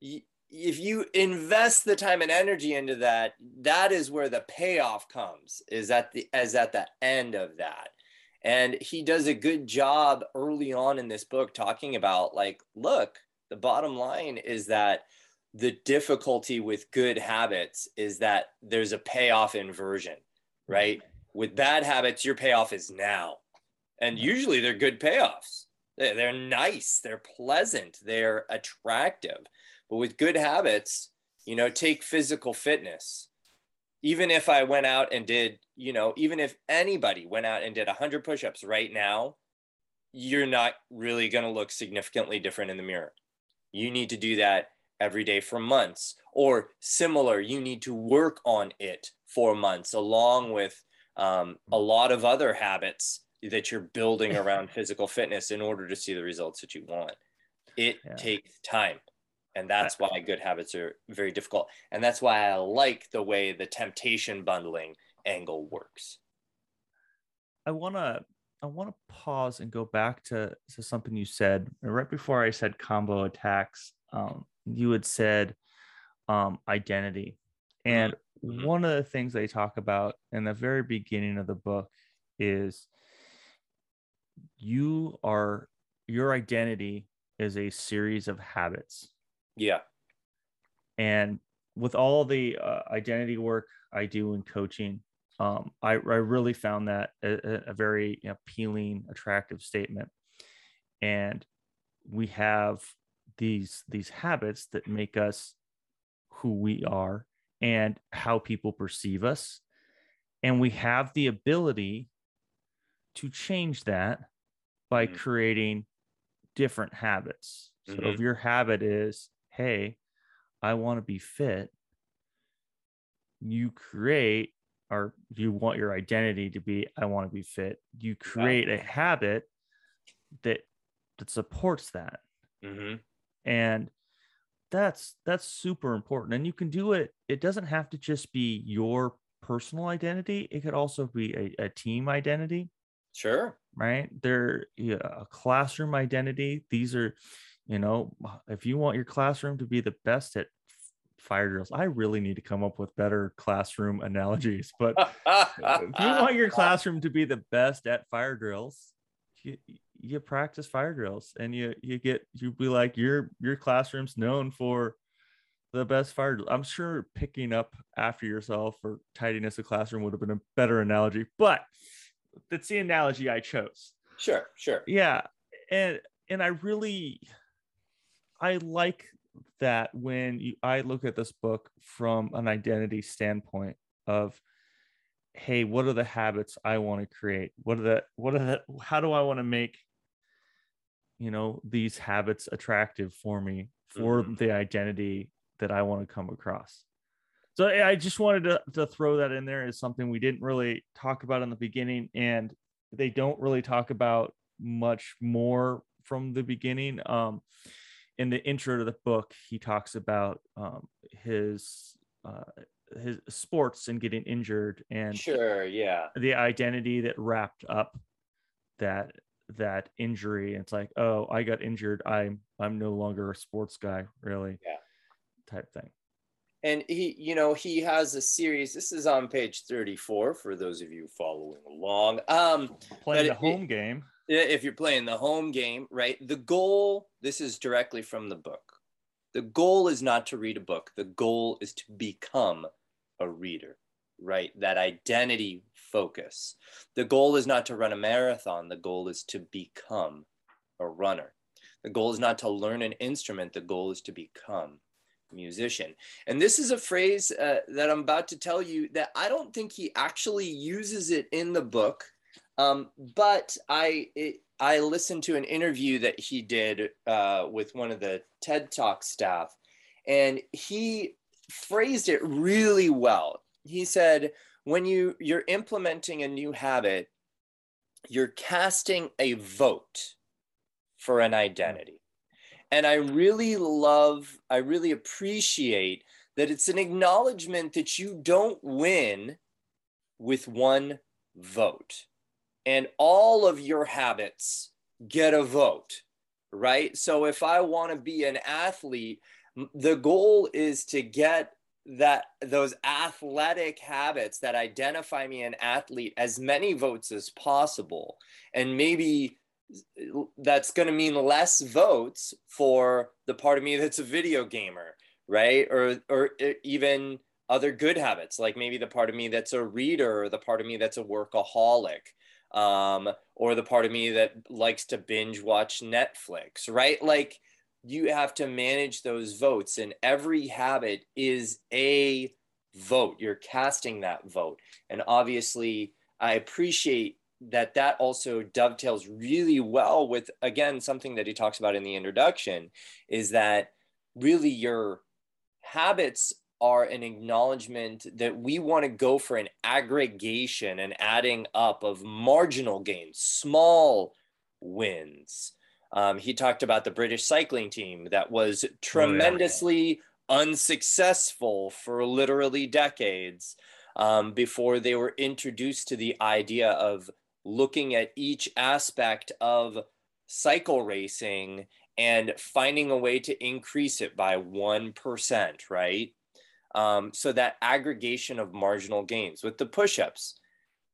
if you invest the time and energy into that, that is where the payoff comes. Is at the as at the end of that. And he does a good job early on in this book talking about like, look, the bottom line is that the difficulty with good habits is that there's a payoff inversion, right? With bad habits, your payoff is now. And usually they're good payoffs. They're, nice, they're pleasant, they're attractive. But with good habits, you know, take physical fitness. Even if I went out and did, you know, even if anybody went out and did 100 push ups right now, you're not really going to look significantly different in the mirror. You need to do that every day for months, or similar, you need to work on it for months, along with um, a lot of other habits that you're building around physical fitness in order to see the results that you want. It Yeah. takes time. And that's why good habits are very difficult. And that's why I like the way the temptation bundling angle works. I want to I want to pause and go back to, to something you said right before I said combo attacks. Um, you had said um, identity, and Mhm. one of the things they talk about in the very beginning of the book is you are your identity is a series of habits, Yeah. and with all the uh, identity work I do in coaching, um, I, I really found that a, a very appealing, attractive statement. And we have these these habits that make us who we are and how people perceive us and we have the ability to change that by mm-hmm. creating different habits so mm-hmm. if your habit is hey i want to be fit you create or you want your identity to be i want to be fit you create a habit that that supports that mm-hmm. And that's that's super important. And you can do it it doesn't have to just be your personal identity. It could also be a, a team identity. Sure. Right? There yeah, a classroom identity. These are you know if you want your classroom to be the best at fire drills i really need to come up with better classroom analogies but if you want your classroom to be the best at fire drills you, you practice fire drills and you you get you be like your your classroom's known for the best fire i'm sure picking up after yourself or tidiness of classroom would have been a better analogy but that's the analogy i chose. Sure sure. Yeah and and i really i like that when you, i look at this book from an identity standpoint of hey what are the habits i want to create? What are the what are the how do i want to make you know these habits attractive for me for mm-hmm. the identity that i want to come across. So i just wanted to, to throw that in there as something we didn't really talk about in the beginning and they don't really talk about much more from the beginning. Um in the intro to the book he talks about um his uh his sports and getting injured and sure yeah. the identity that wrapped up that that injury it's like oh i got injured. I'm i'm no longer a sports guy really yeah. type thing. And he you know he has a series this is on page 34 for those of you following along um playing the home game. Yeah, if you're playing the home game right? The goal this is directly from the book. The goal is not to read a book. The goal is to become a reader right? That identity focus. The goal is not to run a marathon. The goal is to become a runner. The goal is not to learn an instrument. The goal is to become a musician. And this is a phrase uh, that i'm about to tell you that i don't think he actually uses it in the book. Um, but i it, i listened to an interview that he did uh, with one of the ted talk staff and he phrased it really well. He said, when you you're implementing a new habit, you're casting a vote for an identity. And I really love, I really appreciate that it's an acknowledgement that you don't win with one vote. And all of your habits get a vote, right? So if I want to be an athlete, the goal is to get that those athletic habits that identify me an athlete as many votes as possible. And maybe that's going to mean less votes for the part of me that's a video gamer right? Or or even other good habits like maybe the part of me that's a reader or the part of me that's a workaholic um, or the part of me that likes to binge watch netflix right? Like you have to manage those votes and every habit is a vote. You're casting that vote. And obviously i appreciate that that also dovetails really well with again something that he talks about in the introduction is that really your habits are an acknowledgement that we want to go for an aggregation and adding up of marginal gains small wins um, he talked about the British cycling team that was tremendously oh, yeah. unsuccessful for literally decades um, before they were introduced to the idea of looking at each aspect of cycle racing and finding a way to increase it by 1%, right? Um, so that aggregation of marginal gains with the push ups,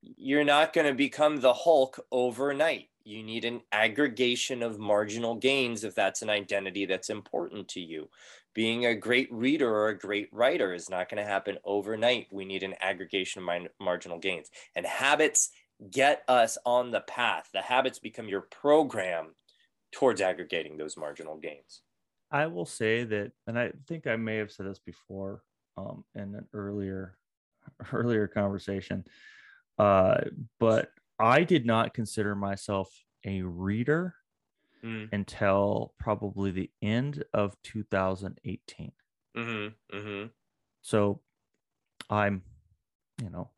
you're not going to become the Hulk overnight you need an aggregation of marginal gains if that's an identity that's important to you. Being a great reader or a great writer is not going to happen overnight. We need an aggregation of marginal gains. And habits get us on the path. The habits become your program towards aggregating those marginal gains. I will say that, and I think I may have said this before um, in an earlier earlier conversation, uh, but I did not consider myself a reader mm. until probably the end of 2018. Mm-hmm, mm-hmm. So I'm, you know,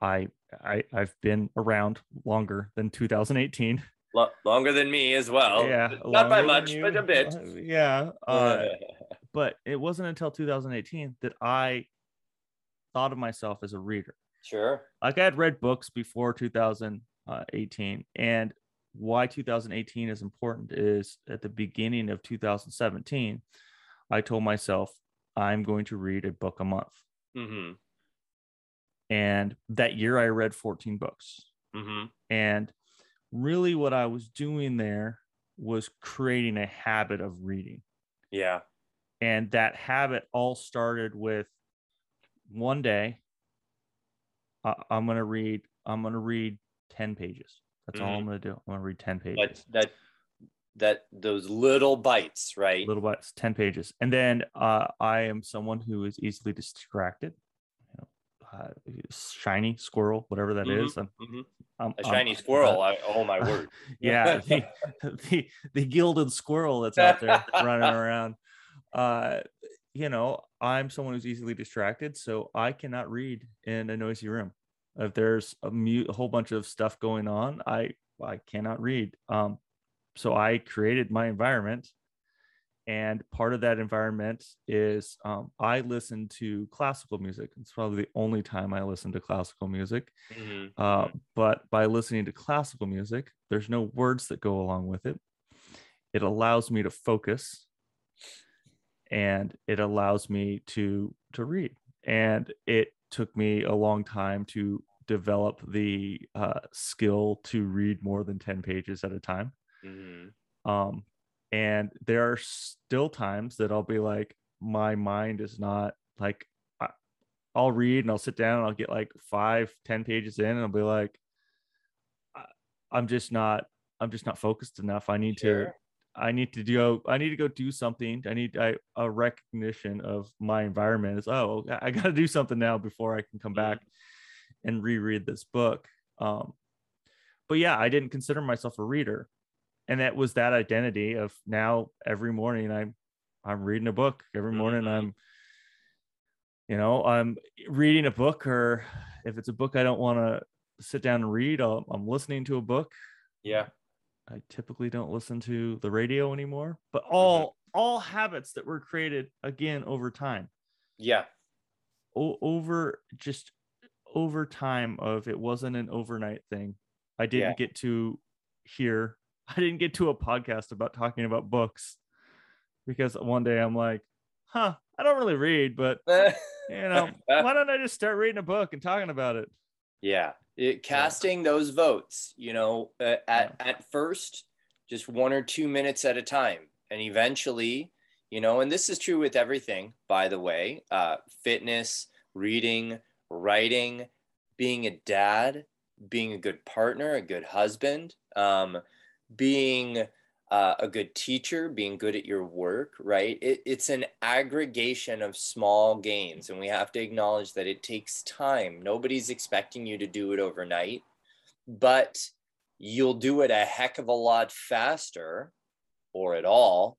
I I I've been around longer than 2018. L- longer than me as well. Yeah, not by much, but a bit. Uh, yeah, uh, but it wasn't until 2018 that I thought of myself as a reader. Sure. Like I had read books before 2018, and why 2018 is important is at the beginning of 2017, I told myself I'm going to read a book a month. Mm-hmm. And that year I read 14 books. Mm-hmm. And really, what I was doing there was creating a habit of reading. Yeah. And that habit all started with one day I, am gonna read. I'm gonna read ten pages. That's mm-hmm. all I'm gonna do. I'm gonna read ten pages. That that that those little bites, right? Little bites, ten pages, and then uh, I am someone who is easily distracted. You know, uh, shiny squirrel, whatever that mm-hmm. is. I'm, mm-hmm. I'm, a shiny I'm, squirrel. Uh, I, oh my word! yeah, the, the the gilded squirrel that's out there running around. Uh, you know, I'm someone who's easily distracted, so I cannot read in a noisy room. If there's a, mute, a whole bunch of stuff going on, I I cannot read. Um, so I created my environment, and part of that environment is um, I listen to classical music. It's probably the only time I listen to classical music. Mm-hmm. Uh, but by listening to classical music, there's no words that go along with it. It allows me to focus and it allows me to to read and it took me a long time to develop the uh, skill to read more than 10 pages at a time mm-hmm. um, and there are still times that i'll be like my mind is not like I, i'll read and i'll sit down and i'll get like five ten pages in and i'll be like i'm just not i'm just not focused enough i need sure. to I need to do I need to go do something. I need I, a recognition of my environment is oh I got to do something now before I can come back mm-hmm. and reread this book. Um, but yeah, I didn't consider myself a reader, and that was that identity of now every morning I'm I'm reading a book every morning. Mm-hmm. I'm you know I'm reading a book, or if it's a book I don't want to sit down and read, i I'm listening to a book. Yeah I typically don't listen to the radio anymore, but all mm-hmm. all habits that were created again over time. Yeah. O- over just over time of it wasn't an overnight thing. I didn't yeah. get to hear I didn't get to a podcast about talking about books because one day I'm like, huh, I don't really read, but you know, why don't I just start reading a book and talking about it? Yeah it, casting yeah. those votes you know uh, at, yeah. at first just one or two minutes at a time and eventually you know and this is true with everything by the way uh, fitness reading writing being a dad being a good partner a good husband um, being uh, a good teacher, being good at your work, right? It, it's an aggregation of small gains. And we have to acknowledge that it takes time. Nobody's expecting you to do it overnight, but you'll do it a heck of a lot faster or at all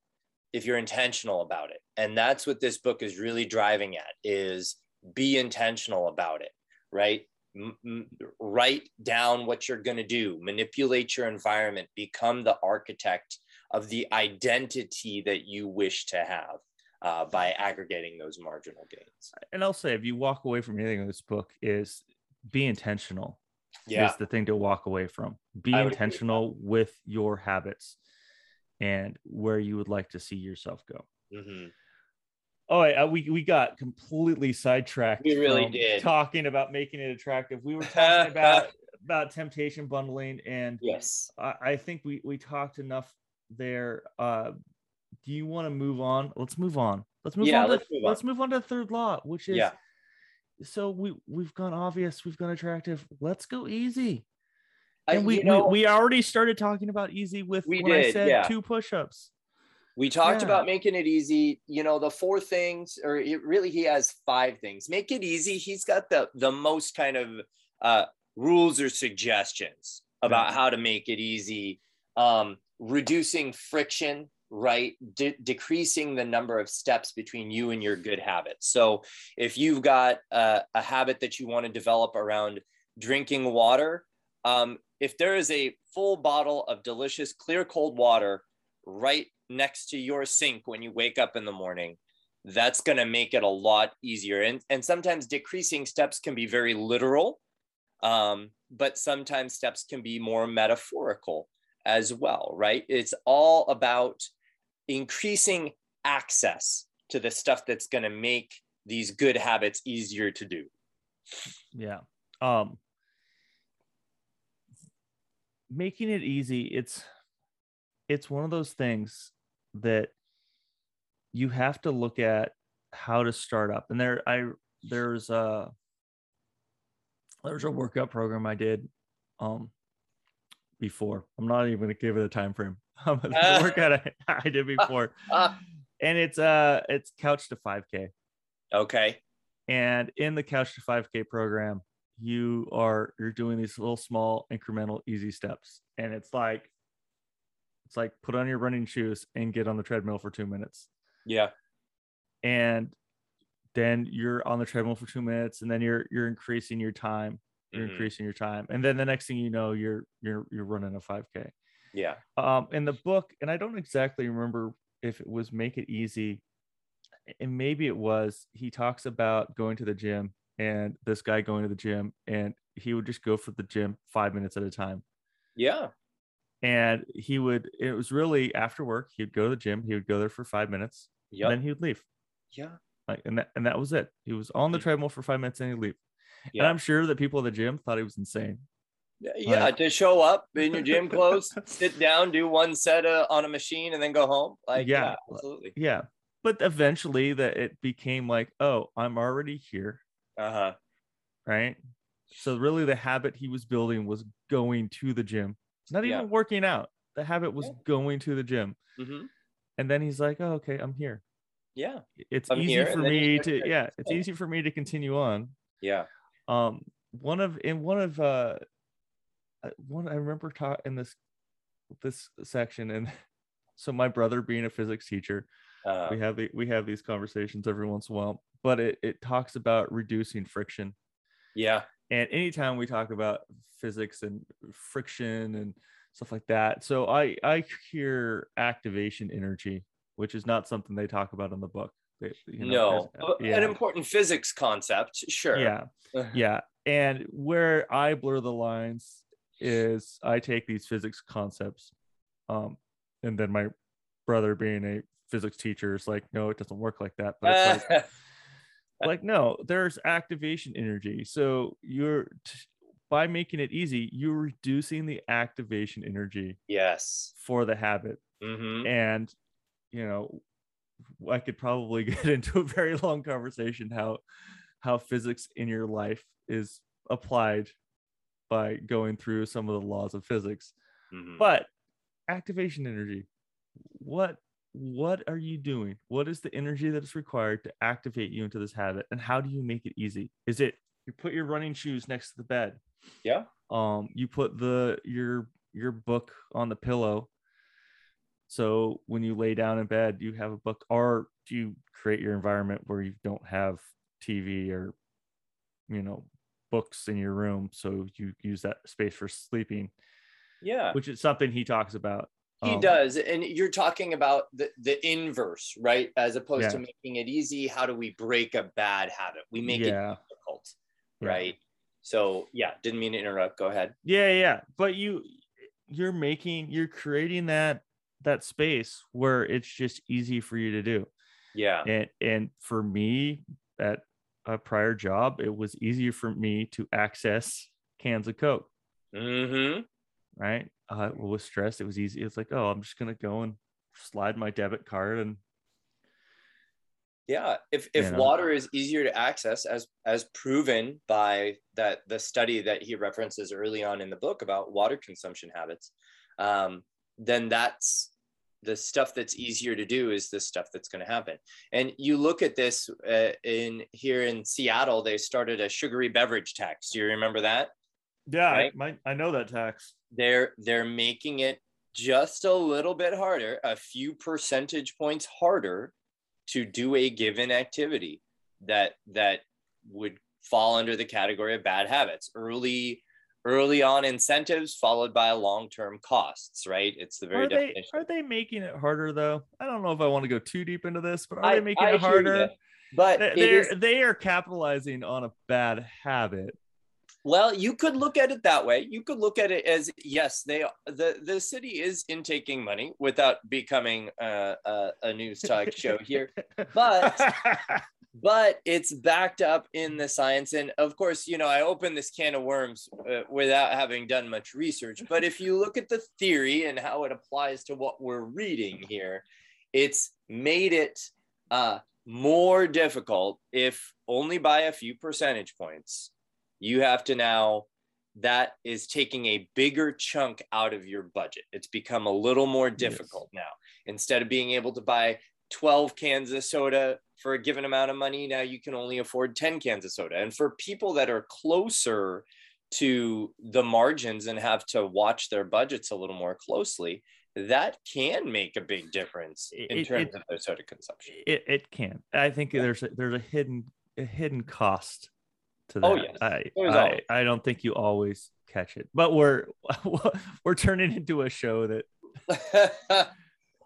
if you're intentional about it. And that's what this book is really driving at is be intentional about it, right? M- write down what you're going to do manipulate your environment become the architect of the identity that you wish to have uh, by aggregating those marginal gains. And I'll say, if you walk away from anything in this book, is be intentional. Yeah. Is the thing to walk away from. Be intentional with, your habits and where you would like to see yourself go. Mm-hmm. Oh, uh, we we got completely sidetracked. We really did talking about making it attractive. We were talking about about temptation bundling and yes I, I think we we talked enough there uh do you want to move on let's move on let's move Yeah, on to let's move on. let's move on to the third law which is Yeah. so we we've gone obvious we've gone attractive let's go easy I- and we, you know, we we already started talking about easy with We when i said yeah. two push-ups We talked Yeah. about making it easy. You know, the four things, or it really he has five things. Make it easy. He's got the the most kind of uh, rules or suggestions about Yeah. how to make it easy. Um, reducing friction, right? De- decreasing the number of steps between you and your good habits. So if you've got a, a habit that you want to develop around drinking water, um, if there is a full bottle of delicious clear cold water right next to your sink when you wake up in the morning that's going to make it a lot easier and and sometimes decreasing steps can be very literal um, but sometimes steps can be more metaphorical as well right? It's all about increasing access to the stuff that's going to make these good habits easier to do. Yeah um making it easy it's it's one of those things that you have to look at how to start up. And there i there's a there's a workout program i did um before. I'm not even gonna give it a time frame. The workout I, I did before. Ah. and it's uh it's couch to 5k okay. And in the couch to 5k program you are you're doing these little small incremental easy steps. And it's like it's like put on your running shoes and get on the treadmill for two minutes. Yeah. And then you're on the treadmill for two minutes and then you're you're increasing your time you're Mhm. increasing your time and then the next thing you know you're you're you're running a 5k yeah. Um in the book and i don't exactly remember if it was make it easy and maybe it was he talks about going to the gym and this guy going to the gym and he would just go for the gym five minutes at a time. Yeah. And he would it was really after work he'd go to the gym he would go there for five minutes yeah and then he would leave. Yeah. Like and that, and that was it. He was on the treadmill for five minutes and he'd leave and yeah i'm sure that people at the gym thought he was insane Yeah, Like- to show up in your gym clothes, sit down, do one set uh, on a machine, and then go home. Like, yeah, Yeah. absolutely. yeah but eventually that it became like oh i'm already here Uh huh. right? So really the habit he was building was going to the gym. Not even Yeah. working out. The habit was Yeah. going to the gym. hmm And then he's like, "Oh, okay, I'm here. Yeah. It's I'm easy here," for and me to yeah, it's easy for me to continue on." Yeah. Um one of in one of uh uh, one I remember taught in this this section and so my brother being a physics teacher, Uh, we have the, we have these conversations every once in a while, but it it talks about reducing friction. Yeah. and anytime we talk about physics and friction and stuff like that so i i hear activation energy which is not something they talk about in the book you know, no, there's- yeah, an important physics concept. Sure. yeah. Yeah. And where i blur the lines is i take these physics concepts um and then my brother being a physics teacher is like no it doesn't work like that. But it's like like no there's activation energy. So you're t- by making it easy you're reducing the activation energy yes. for the habit. Hmm and you know i could probably get into a very long conversation how how physics in your life is applied by going through some of the laws of physics. Hmm but activation energy what what are you doing? What is the energy that is required to activate you into this habit and how do you make it easy? Is it you put your running shoes next to the bed? Yeah. um you put the your your book on the pillow so when you lay down in bed you have a book or do you create your environment where you don't have tv or you know books in your room so you use that space for sleeping Yeah. which is something he talks about. He Um, does. And you're talking about the, the inverse, right? As opposed to making it easy. How do we break a bad habit? We make it yeah, difficult, yeah. right? So, yeah, didn't mean to interrupt. Go ahead. yeah, yeah. But you, you're making, you're creating that that space where it's just easy for you to do. Yeah. And and for me, at a prior job, it was easier for me to access cans of Coke. Mm-hmm. right? Uh, with stress, it was easy. It's like, oh, I'm just gonna go and slide my debit card and Yeah, if if know? water is easier to access, as as proven by that the study that he references early on in the book about water consumption habits, um, then that's the stuff that's easier to do is the stuff that's going to happen. And you look at this uh, in here in Seattle, they started a sugary beverage tax. Do you remember that? yeah, Right. I, I know that tax. They're they're making it just a little bit harder, a few percentage points harder to do a given activity that that would fall under the category of bad habits. Early early on incentives followed by long-term costs, right? It's the very Are they are they making it harder though? I don't know if I want to go too deep into this, but are I- they making I it harder? But They, they're, is- they are capitalizing on a bad habit. Well, you could look at it that way. You could look at it as yes, they the the city is intaking money without becoming uh, a, a news talk show here, but but it's backed up in the science. And of course, you know, I opened this can of worms uh, without having done much research. But if you look at the theory and how it applies to what we're reading here, it's made it uh, more difficult, if only by a few percentage points. You have to now, that is taking a bigger chunk out of your budget. It's become a little more Yes. difficult now. Instead of being able to buy 12 cans of soda for a given amount of money, now you can only afford 10 cans of soda. And for people that are closer to the margins and have to watch their budgets a little more closely, that can make a big difference in It- terms it- of their soda consumption. it, it can. I think Yeah. there's a, there's a hidden a hidden cost to oh, that. Oh, yes. I, I. I don't think you always catch it. But we're we're turning into a show that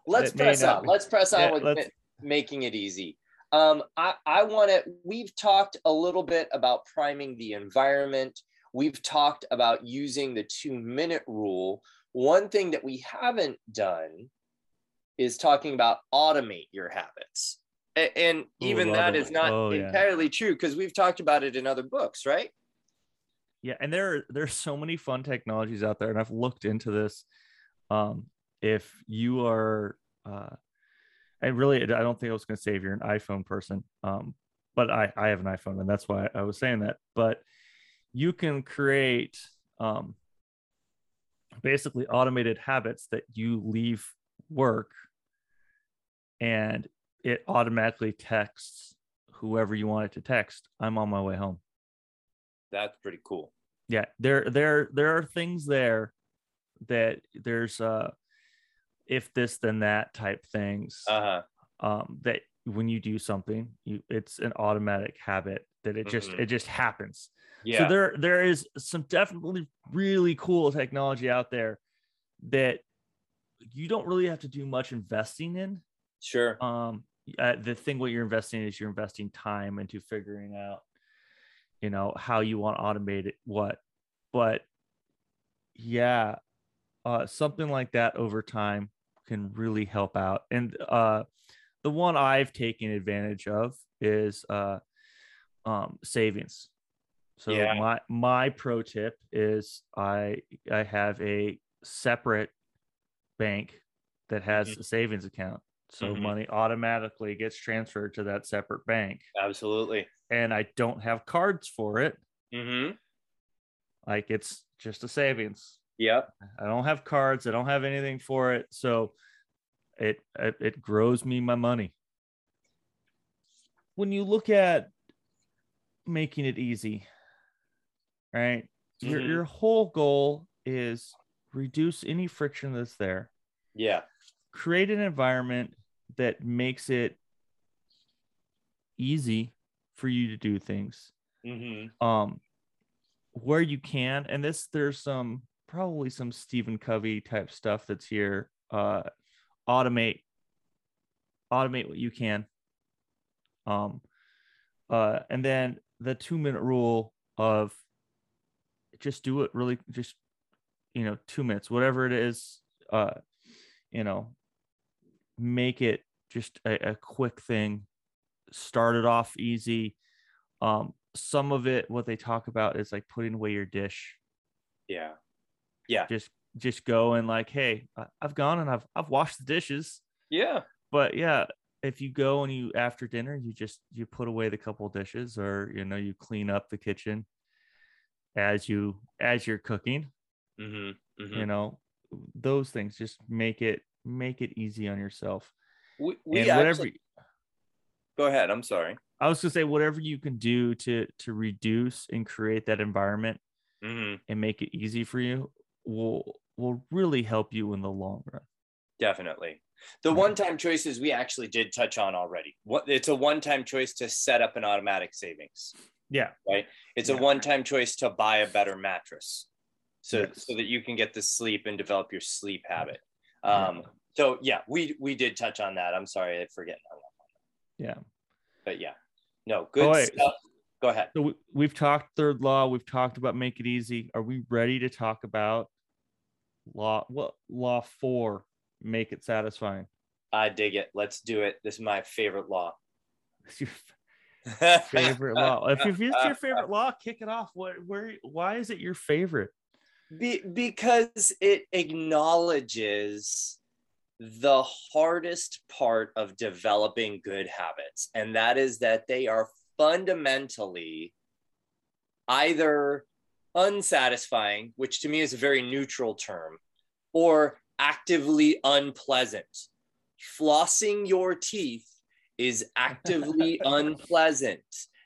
let's press on. be- Let's press on Yeah, with let's- making it easy. Um, I, I want to, we've talked a little bit about priming the environment. We've talked about using the two minute rule. One thing that we haven't done is talking about automate your habits. And even that it. is not Oh, yeah. entirely true because we've talked about it in other books, right? yeah, and there are there's so many fun technologies out there, and I've looked into this. Um, if you are uh I really I don't think I was gonna say if you're an iPhone person. Um, but I, I have an iPhone and that's why I was saying that. But you can create um basically automated habits that you leave work and it automatically texts whoever you want it to text, I'm on my way home. That's pretty cool. Yeah, there there there are things there that there's uh if this then that type things Uh huh. um that when you do something you it's an automatic habit that it just Mhm. it just happens Yeah. so there there is some definitely really cool technology out there that you don't really have to do much investing in sure. um uh, the thing what you're investing in is you're investing time into figuring out you know how you want to automate it what but yeah uh something like that over time can really help out and uh the one i've taken advantage of is uh um savings so Yeah. my my pro tip is i i have a separate bank that has Mhm. a savings account so Mhm. money automatically gets transferred to that separate bank Absolutely. and i don't have cards for it Mm-hmm. like it's just a savings Yep. i don't have cards i don't have anything for it so it it, it grows me my money when you look at making it easy right your, Mhm. your whole goal is reduce any friction that's there Yeah. create an environment that makes it easy for you to do things Mm-hmm. um where you can and this there's some probably some stephen covey type stuff that's here. Uh automate automate what you can. Um uh and then the two minute rule of just do it really just you know two minutes whatever it is uh you know make it just a, a quick thing. Start it off easy. Um some of it what they talk about is like putting away your dish. Yeah. Yeah. Just just go and like, hey, I've gone and I've I've washed the dishes. Yeah. But yeah, if you go and you after dinner, you just you put away the couple dishes or you know, you clean up the kitchen as you as you're cooking, Mm-hmm. you know, those things just make it make it easy on yourself. We, we and actually, go ahead. I'm sorry. I was gonna say whatever you can do to to reduce and create that environment Mm-hmm. and make it easy for you will will really help you in the long run. Definitely. The one-time choices we actually did touch on already. What it's a one-time choice to set up an automatic savings. Yeah. Right. It's Yeah. a one-time choice to buy a better mattress, so Yes. so that you can get the sleep and develop your sleep habit. Um, so yeah, we we did touch on that. I'm sorry, I forget. Yeah. But yeah, no, good wait. stuff. Go ahead. So we, we've talked third law. We've talked about make it easy. Are we ready to talk about law? What law four? Make it satisfying. I dig it. Let's do it. This is my favorite law. It's your favorite law. If, if it's your favorite law, kick it off. What? Where? Why is it your favorite? Be, because it acknowledges the hardest part of developing good habits, and that is that they are fundamentally either unsatisfying, which to me is a very neutral term, or actively unpleasant. Flossing your teeth is actively unpleasant.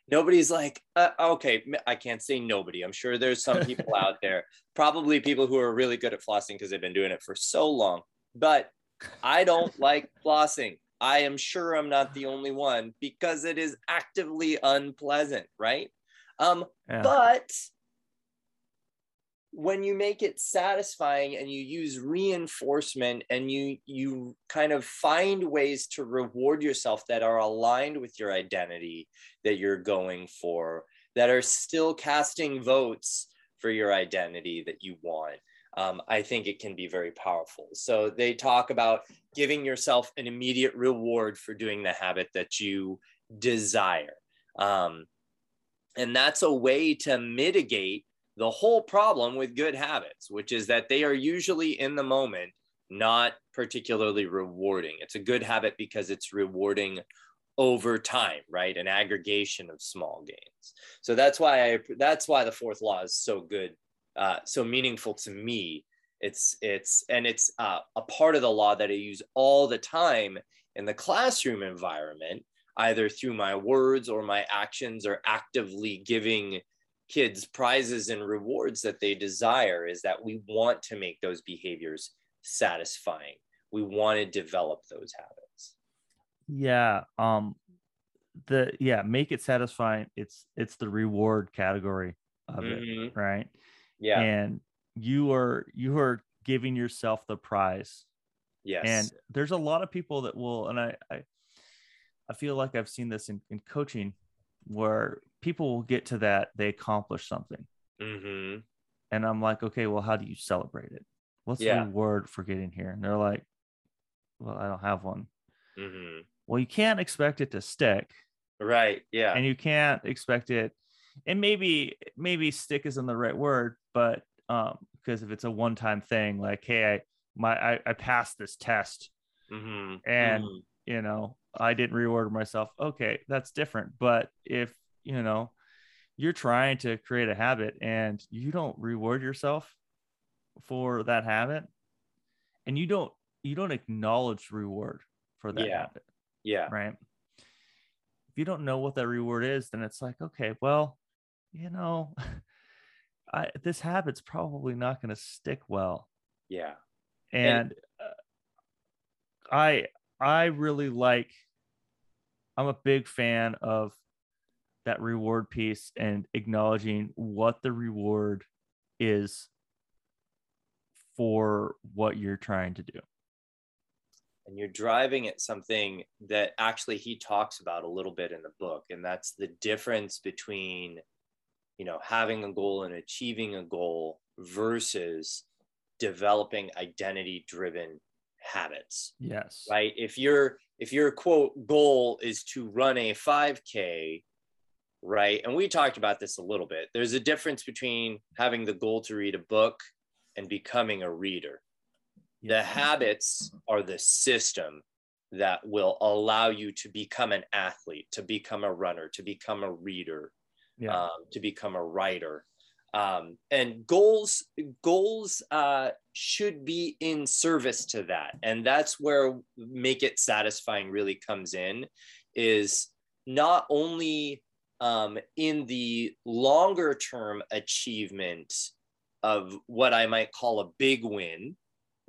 Nobody's like, uh, okay, I can't say nobody. I'm sure there's some people out there, probably people who are really good at flossing because they've been doing it for so long. But I don't like flossing. I am sure I'm not the only one because it is actively unpleasant, right? Um, Yeah. but when you make it satisfying and you use reinforcement and you you kind of find ways to reward yourself that are aligned with your identity that you're going for that are still casting votes for your identity that you want um, i think it can be very powerful. So they talk about giving yourself an immediate reward for doing the habit that you desire um, and that's a way to mitigate the whole problem with good habits, which is that they are usually in the moment not particularly rewarding. It's a good habit because it's rewarding over time, right? An aggregation of small gains. So that's why I that's why the fourth law is so good, uh, so meaningful to me. It's it's and it's uh, a part of the law that I use all the time in the classroom environment, either through my words or my actions, or actively giving kids prizes and rewards that they desire is that we want to make those behaviors satisfying we want to develop those habits Yeah. Um. The yeah. Make it satisfying. It's it's the reward category of it, Mhm. right? yeah And you are you are giving yourself the prize yes and there's a lot of people that will and i i, I feel like i've seen this in, in coaching where people will get to that they accomplish something. Hmm and i'm like okay well how do you celebrate it? What's Yeah. the word for getting here? And they're like well i don't have one. Hmm well you can't expect it to stick. Right yeah. And you can't expect it and maybe maybe stick isn't the right word but um because if it's a one-time thing like hey i my i, I passed this test. Hmm and you know i didn't reward myself. Okay that's different. But if you know you're trying to create a habit and you don't reward yourself for that habit. And you don't you don't acknowledge reward for that Yeah. habit yeah. right? If you don't know what that reward is then it's like okay well you know I, this habit's probably not going to stick well. Yeah. And uh, i i really like i'm a big fan of that reward piece and acknowledging what the reward is for what you're trying to do. And you're driving at something that actually he talks about a little bit in the book and that's the difference between you know having a goal and achieving a goal versus developing identity driven habits. Yes. Right? If your if your quote goal is to run a 5k right and we talked about this a little bit there's a difference between having the goal to read a book and becoming a reader. The habits are the system that will allow you to become an athlete, to become a runner, to become a reader, Yeah. um, to become a writer. Um, and goals goals uh, should be in service to that, and that's where make it satisfying really comes in. Is not only um, in the longer term achievement of what I might call a big win,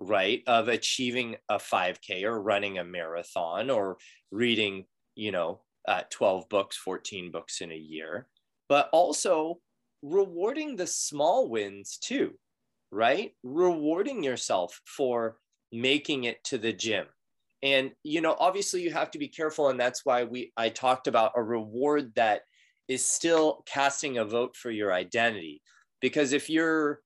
right? Of achieving a 5K or running a marathon or reading, you know, uh, 12 books, 14 books in a year, but also rewarding the small wins too, right? Rewarding yourself for making it to the gym. And you know, obviously you have to be careful and that's why we I talked about a reward that is still casting a vote for your identity. Because if you're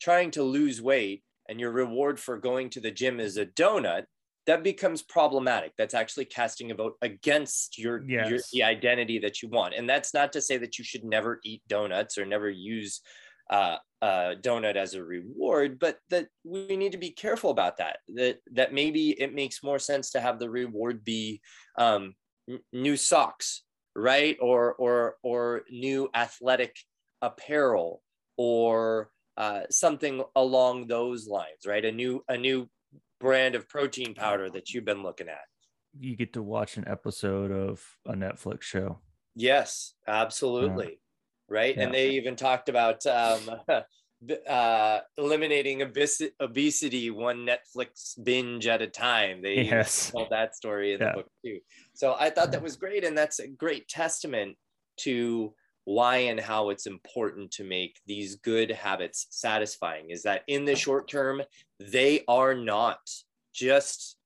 trying to lose weight and your reward for going to the gym is a donut, that becomes problematic. That's actually casting a vote against your, your the identity that you want. And that's not to say that you should never eat donuts or never use uh, a donut as a reward, but that we need to be careful about that. That that maybe it makes more sense to have the reward be um, n- new socks, right? Or or or new athletic apparel, or uh, something along those lines, right? A new a new brand of protein powder that you've been looking at. You get to watch an episode of a Netflix show. Yes, absolutely. Right. And they even talked about um, uh, eliminating obes- obesity one Netflix binge at a time. They Yes. told that story in Yeah. the book too. So I thought that was great. And that's a great testament to why and how it's important to make these good habits satisfying is that in the short term, they are not just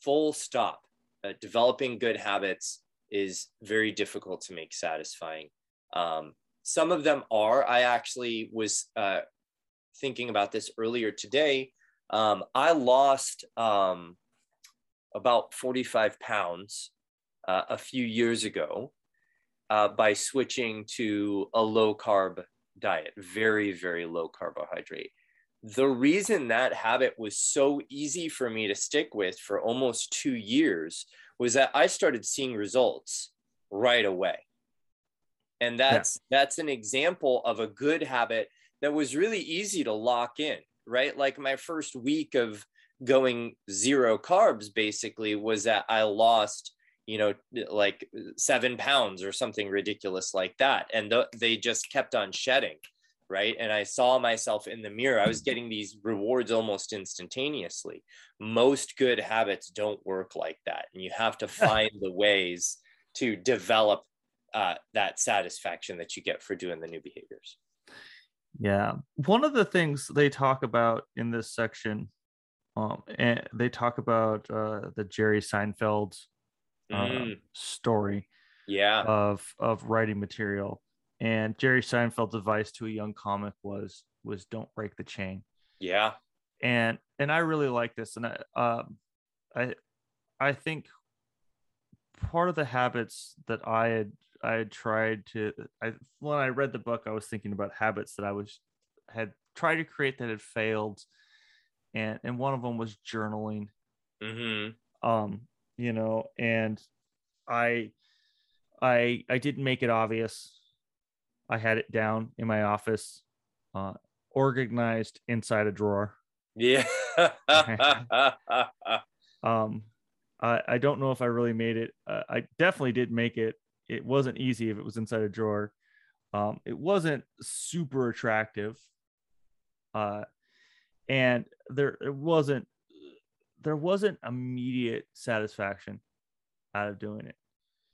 full stop. Uh, developing good habits is very difficult to make satisfying. Um, some of them are. I actually was uh, thinking about this earlier today. Um, I lost um, about 45 pounds uh, a few years ago uh, by switching to a low carb diet, very, very low carbohydrate. The reason that habit was so easy for me to stick with for almost two years was that I started seeing results right away. And that's that's an example of a good habit that was really easy to lock in, right? Like my first week of going zero carbs basically was that I lost, you know, like seven pounds or something ridiculous like that. And th- they just kept on shedding, right? And I saw myself in the mirror. I was getting these rewards almost instantaneously. Most good habits don't work like that. And you have to find the ways to develop uh, that satisfaction that you get for doing the new behaviors. Yeah. One of the things they talk about in this section, um, and they talk about uh, the Jerry Seinfeld uh, Mm, story yeah. of of writing material. And Jerry Seinfeld's advice to a young comic was was don't break the chain. Yeah. And and I really like this. And I um I I think part of the habits that I had I tried to I when I read the book, I was thinking about habits that I was had tried to create that had failed. And and one of them was journaling hmm um you know and i i i didn't make it obvious i had it down in my office uh organized inside a drawer Yeah. um i i don't know if i really made it uh, i definitely did make it it wasn't easy if it was inside a drawer um it wasn't super attractive uh and there it wasn't there wasn't immediate satisfaction out of doing it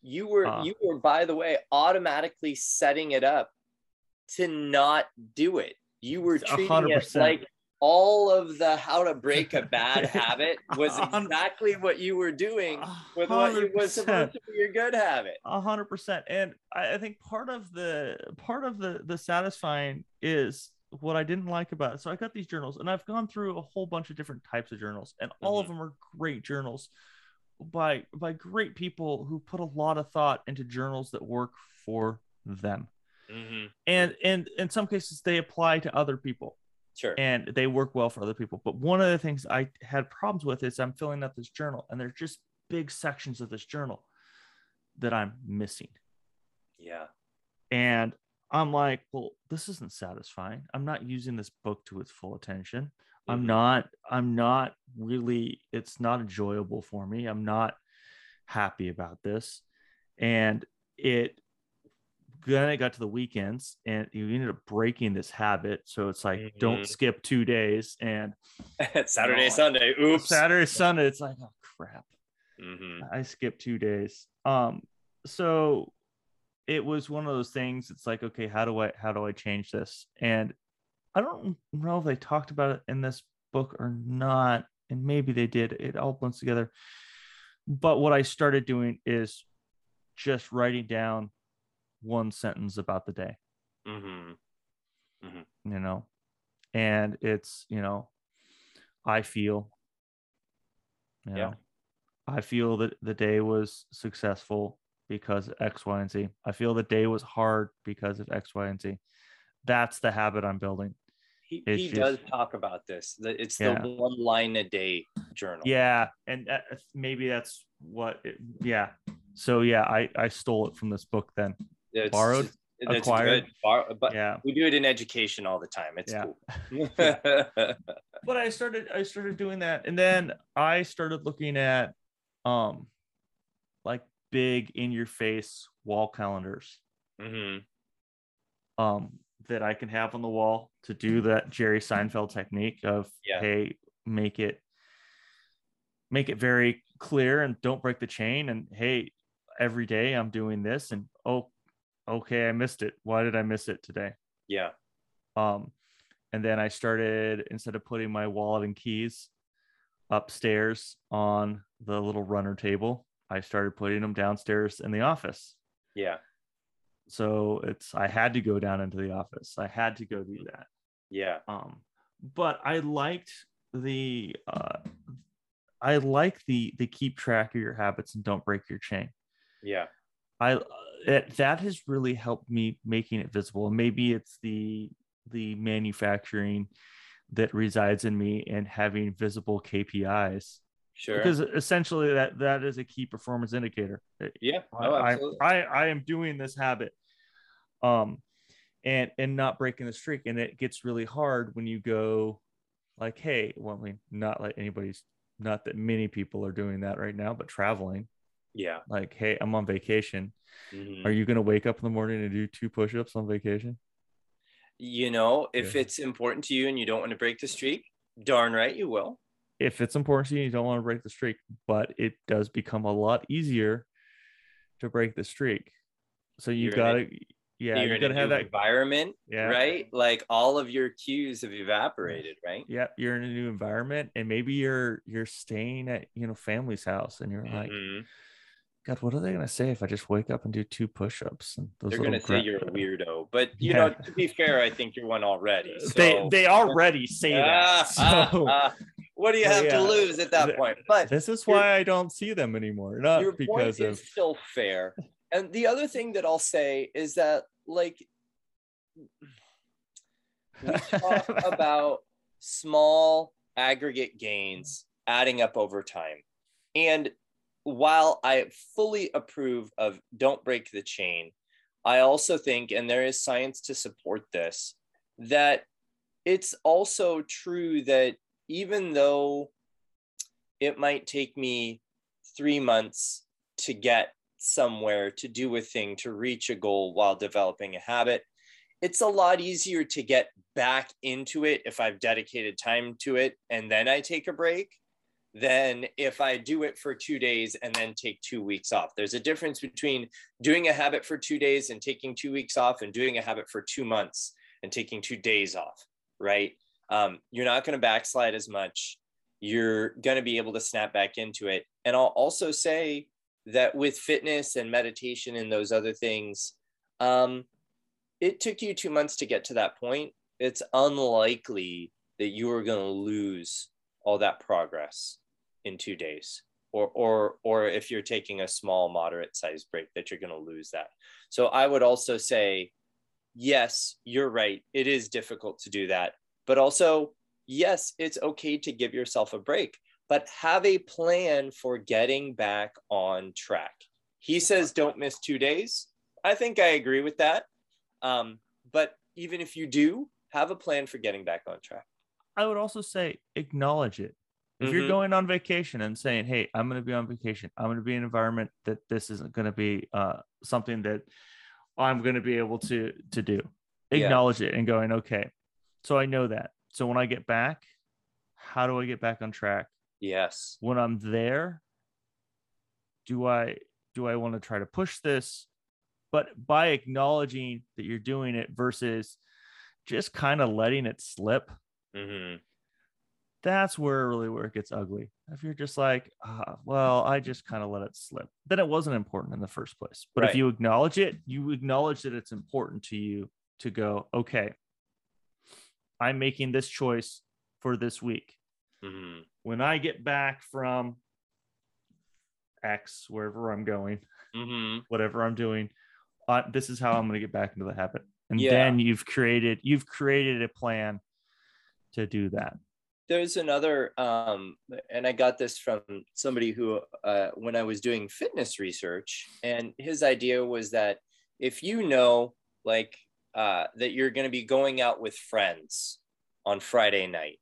you were Uh. you were by the way automatically setting it up to not do it. You were treating hundred it like all of the how to break a bad habit was exactly what you were doing with what you was supposed to be your good habit. A hundred percent. And I, I think part of the part of the the satisfying is what I didn't like about it. So I got these journals and I've gone through a whole bunch of different types of journals, and all of them are great journals by by great people who put a lot of thought into journals that work for them. Mm-hmm. And and in some cases they apply to other people. Sure. and they work well for other people. But one of the things I had problems with is I'm filling out this journal, and there's just big sections of this journal that I'm missing. yeah. And I'm like, well, this isn't satisfying. I'm not using this book to its full attention. I'm Mhm. not, I'm not really, it's not enjoyable for me. I'm not happy about this. And it then I got to the weekends and you ended up breaking this habit. So it's like, don't Mhm. skip two days. And Saturday, No. Sunday. Oops. Saturday, Sunday, it's like, oh crap. Mhm. I skipped two days. Um, so it was one of those things. It's like, okay, how do I how do I change this? And I don't know if they talked about it in this book or not, and maybe they did. It all blends together. But what I started doing is just writing down one sentence about the day, Mhm. you know, and it's you know, I feel, you Yeah. know, I feel that the day was successful because X, Y, and Z. I feel the day was hard because of X, Y, and Z. That's the habit I'm building. He, he just- does talk about this. The- It's Yeah. the one line a day journal. Yeah, and uh, maybe that's what. It, yeah. So yeah, I I stole it from this book then. It's, Borrowed, it's acquired. good. Bar- but Yeah. we do it in education all the time. It's Yeah. cool. But I started I started doing that, and then I started looking at, um, like big in your face wall calendars. hmm um, that I can have on the wall to do that Jerry Seinfeld technique of Yeah. hey, make it make it very clear and don't break the chain and hey, every day I'm doing this and oh okay, I missed it. Why did I miss it today? Yeah. Um and then I started instead of putting my wallet and keys upstairs on the little runner table, I started putting them downstairs in the office Yeah. so it's i had to go down into the office i had to go do that Yeah. um but i liked the uh i like the the keep track of your habits and don't break your chain Yeah. I uh, it, that has really helped me making it visible and maybe it's the the manufacturing that resides in me and having visible kpis Sure. because essentially that that is a key performance indicator yeah. I, Oh, I. I I am doing this habit um and and not breaking the streak and it gets really hard when you go like hey well I mean not like anybody's not that many people are doing that right now but traveling yeah. like hey I'm on vacation Mhm. are you going to wake up in the morning and do two push-ups on vacation You know, if Yeah. it's important to you and you don't want to break the streak, darn right you will. if it's important to you you don't want to break the streak but it does become a lot easier to break the streak so you got to, yeah You're you got to have that environment, yeah right? Like all of your cues have evaporated, right? yeah you're in a new environment and maybe you're you're staying at you know family's house and you're like Mhm. God what are they going to say if i just wake up and do two push-ups and those They're little gonna say you're a weirdo, but you Yeah. know, to be fair, I think you're one already. they so- they already say Ah, that ah, so ah. what do you have yeah, to lose at that point? But this is why i don't see them anymore not your because point of is still fair. And the other thing that I'll say is that, like, we talk about small aggregate gains adding up over time. And while I fully approve of don't break the chain, I also think, and there is science to support this, that it's also true that even though it might take me three months to get somewhere, to do a thing, to reach a goal while developing a habit, it's a lot easier to get back into it if I've dedicated time to it and then I take a break than if I do it for two days and then take two weeks off. There's a difference between doing a habit for two days and taking two weeks off and doing a habit for two months and taking two days off, right? Um, you're not going to backslide as much. You're going to be able to snap back into it. And I'll also say that with fitness and meditation and those other things, um, it took you two months to get to that point. It's unlikely that you are going to lose all that progress in two days or or or if you're taking a small moderate size break that you're going to lose that so i would also say yes you're right it is difficult to do that but also, yes, it's okay to give yourself a break, but have a plan for getting back on track. He says, don't miss two days. I think I agree with that. Um, but even if you do, have a plan for getting back on track. I would also say acknowledge it. If Mhm. you're going on vacation and saying, "Hey, I'm going to be on vacation. I'm going to be in an environment that this isn't going to be uh, something that I'm going to be able to to do," Yeah. acknowledge it and going, "Okay, so I know that. So when I get back, how do I get back on track? Yes. When I'm there, do I do I want to try to push this?" But by acknowledging that you're doing it versus just kind of letting it slip hmm that's where really where it gets ugly. If you're just like, ah, well, I just kind of let it slip, then it wasn't important in the first place. But Right. if you acknowledge it, you acknowledge that it's important to you to go, okay, I'm making this choice for this week. hmm When I get back from X, wherever I'm going, hmm whatever I'm doing, uh, this is how I'm going to get back into the habit. And Yeah. then you've created, you've created a plan to do that. There's another um, and i got this from somebody who uh, when i was doing fitness research and his idea was that if you know like uh, that you're going to be going out with friends on friday night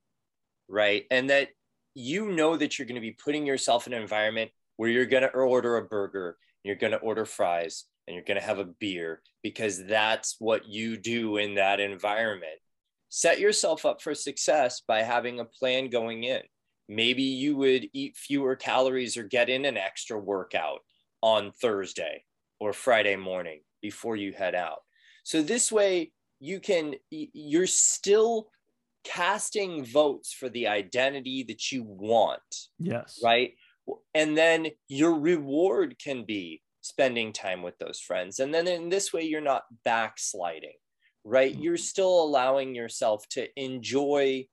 right? And that you know that you're going to be putting yourself in an environment where you're going to order a burger you're going to order fries and you're going to have a beer because that's what you do in that environment set yourself up for success by having a plan going in. Maybe you would eat fewer calories or get in an extra workout on Thursday or Friday morning before you head out. So this way you can you're still casting votes for the identity that you want, Yes. right? And then your reward can be spending time with those friends. And then in this way you're not backsliding right? You're still allowing yourself to enjoy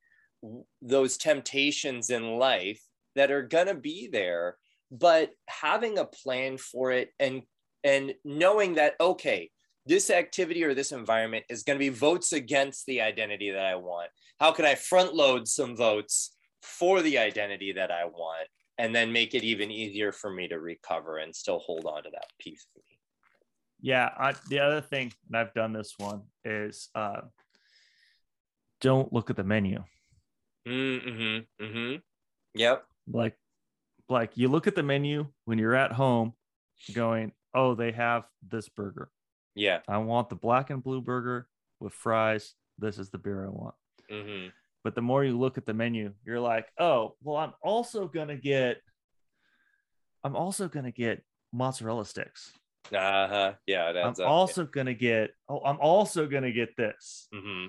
those temptations in life that are going to be there, but having a plan for it and and knowing that okay, this activity or this environment is going to be votes against the identity that I want. How can I front load some votes for the identity that I want and then make it even easier for me to recover and still hold on to that piece of? Yeah, I, the other thing, and I've done this one, is uh, don't look at the menu. Mm-hmm. Mm-hmm. Yep. Like, like you look at the menu when you're at home, going, "Oh, they have this burger. Yeah. I want the black and blue burger with fries. This is the beer I want." Mm-hmm. But the more you look at the menu, you're like, "Oh, well, I'm also gonna get, I'm also gonna get mozzarella sticks. Uh-huh. Yeah, it adds I'm up. also gonna get, oh, I'm also gonna get this." hmm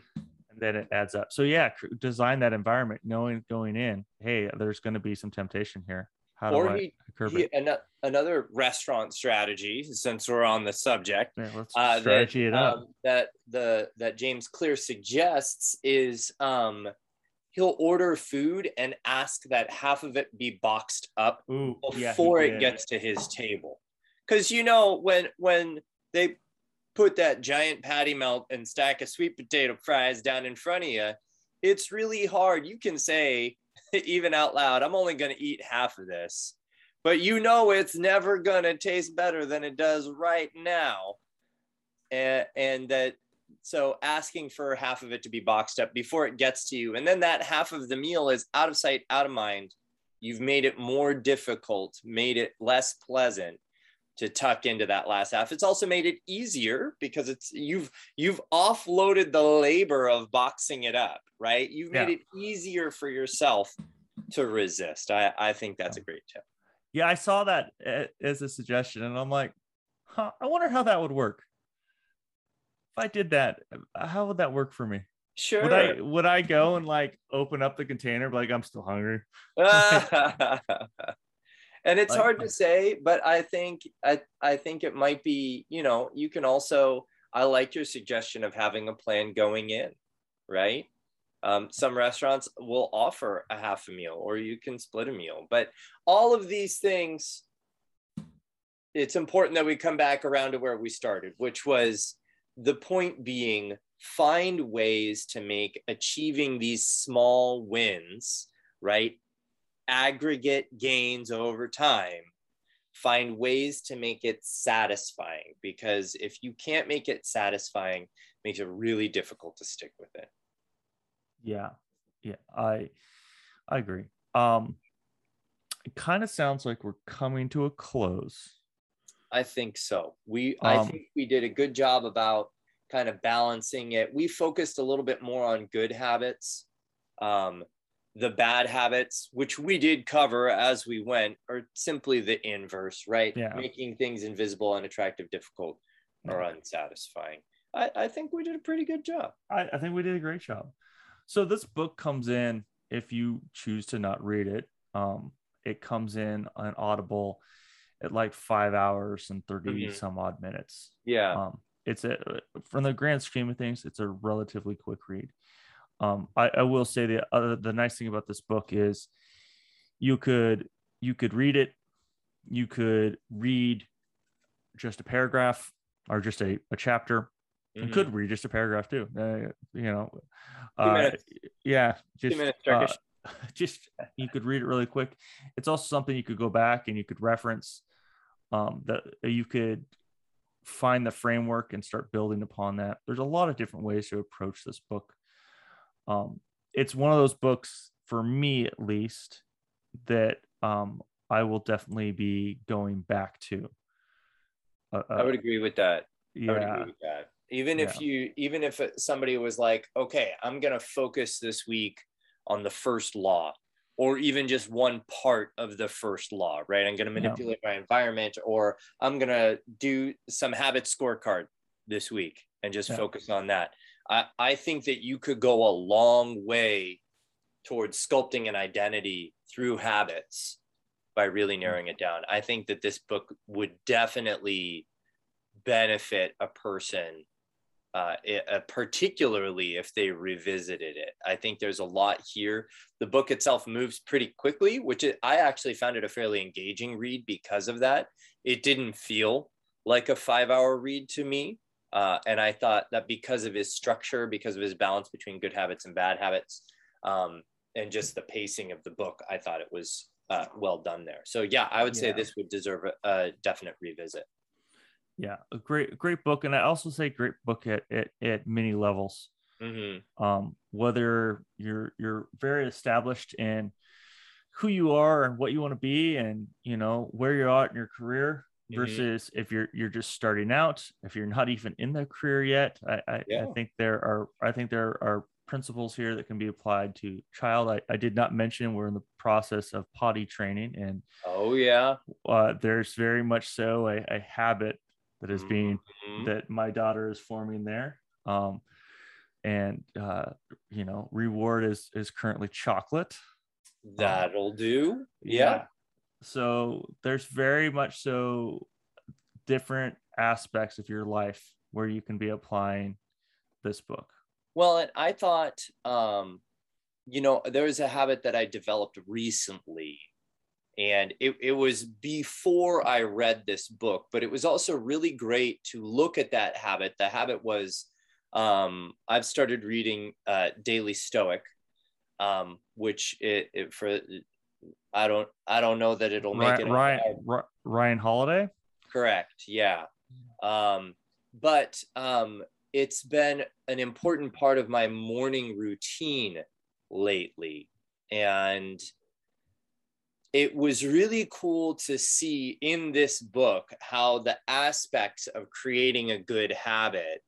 and then it adds up. So yeah, design that environment, knowing going in, hey, there's going to be some temptation here. How do Or I he- curb He- it? ano- another restaurant strategy, since we're on the subject, Yeah, let's uh, strategy that, it up. um, that the that James Clear suggests is um, he'll order food and ask that half of it be boxed up Ooh, yeah, before it gets to his table. Because you know when when they put that giant patty melt and stack of sweet potato fries down in front of you, it's really hard. You can say even out loud, "I'm only going to eat half of this," but you know it's never going to taste better than it does right now, and, and that. So asking for half of it to be boxed up before it gets to you, and then that half of the meal is out of sight, out of mind. You've made it more difficult, made it less pleasant to tuck into that last half. It's also made it easier because it's you've you've offloaded the labor of boxing it up, right? You've made Yeah. it easier for yourself to resist. I, I think that's a great tip. Yeah, I saw that as a suggestion, and I'm like, huh, I wonder how that would work. If I did that, how would that work for me? Sure. Would I would I go and like open up the container, like I'm still hungry? and it's Like- hard to say, but I think I, I think it might be, you know, you can also I like your suggestion of having a plan going in, right? Um, some restaurants will offer a half a meal or you can split a meal, but all of these things, it's important that we come back around to where we started, which was the point being find ways to make achieving these small wins, right? Aggregate gains over time. Find ways to make it satisfying because if you can't make it satisfying, it makes it really difficult to stick with it. Yeah. Yeah. I I agree. Um it kind of sounds like we're coming to a close. I think so. We I Um, think we did a good job about kind of balancing it. We focused a little bit more on good habits. Um, the bad habits, which we did cover as we went, are simply the inverse, right? Yeah. Making things invisible, unattractive, difficult, or unsatisfying. I, I think we did a pretty good job. I, I think we did a great job. So this book comes in if you choose to not read it. Um, it comes in on Audible at like five hours and 30 Mhm. some odd minutes. Yeah. Um, it's a from the grand scheme of things, it's a relatively quick read. Um, I, I will say the other the nice thing about this book is you could you could read it, you could read just a paragraph or just a, a chapter, you Mhm. could read just a paragraph too. Uh, you know, uh, yeah, just uh, just you could read it really quick. It's also something you could go back and you could reference. Um, that you could find the framework and start building upon that. There's a lot of different ways to approach this book. Um, it's one of those books for me, at least, that um, I will definitely be going back to. Uh, I would agree with that. I would yeah, agree with that. Even if you, even if somebody was like, okay, I'm gonna focus this week on the first law, or even just one part of the first law, right? I'm gonna Yeah. manipulate my environment, or I'm gonna do some habit scorecard this week and just Yeah. focus on that. I, I think that you could go a long way towards sculpting an identity through habits by really narrowing it down. I think that this book would definitely benefit a person, uh, uh, particularly if they revisited it. I think there's a lot here. The book itself moves pretty quickly, which it, I actually found it a fairly engaging read because of that. It didn't feel like a five hour read to me. Uh, and I thought that because of his structure, because of his balance between good habits and bad habits, um, and just the pacing of the book, I thought it was uh, well done there. So yeah, I would say this would deserve a, a definite revisit. yeah, a great, great book, and I also say great book at at, at many levels. hmm um, whether you're you're very established in who you are and what you want to be and you know where you're at in your career Mhm. versus if you're you're just starting out if you're not even in the career yet I, I, Yeah. I think there are i think there are principles here that can be applied to child i, I did not mention we're in the process of potty training and Oh yeah. uh, there's very much so a, a habit that is being Mhm. that my daughter is forming there. Um, and uh, you know, reward is is currently chocolate. That'll do. Yeah. So there's very much so different aspects of your life where you can be applying this book. Well, I thought, um, you know, there was a habit that I developed recently, and it, it was before I read this book, but it was also really great to look at that habit. The habit was um, I've started reading uh, Daily Stoic, um, which it, it for I don't I don't know that it'll make Ryan, it Ryan, Ryan Holiday. Correct. Yeah. Um, but um, it's been an important part of my morning routine lately. And it was really cool to see in this book how the aspects of creating a good habit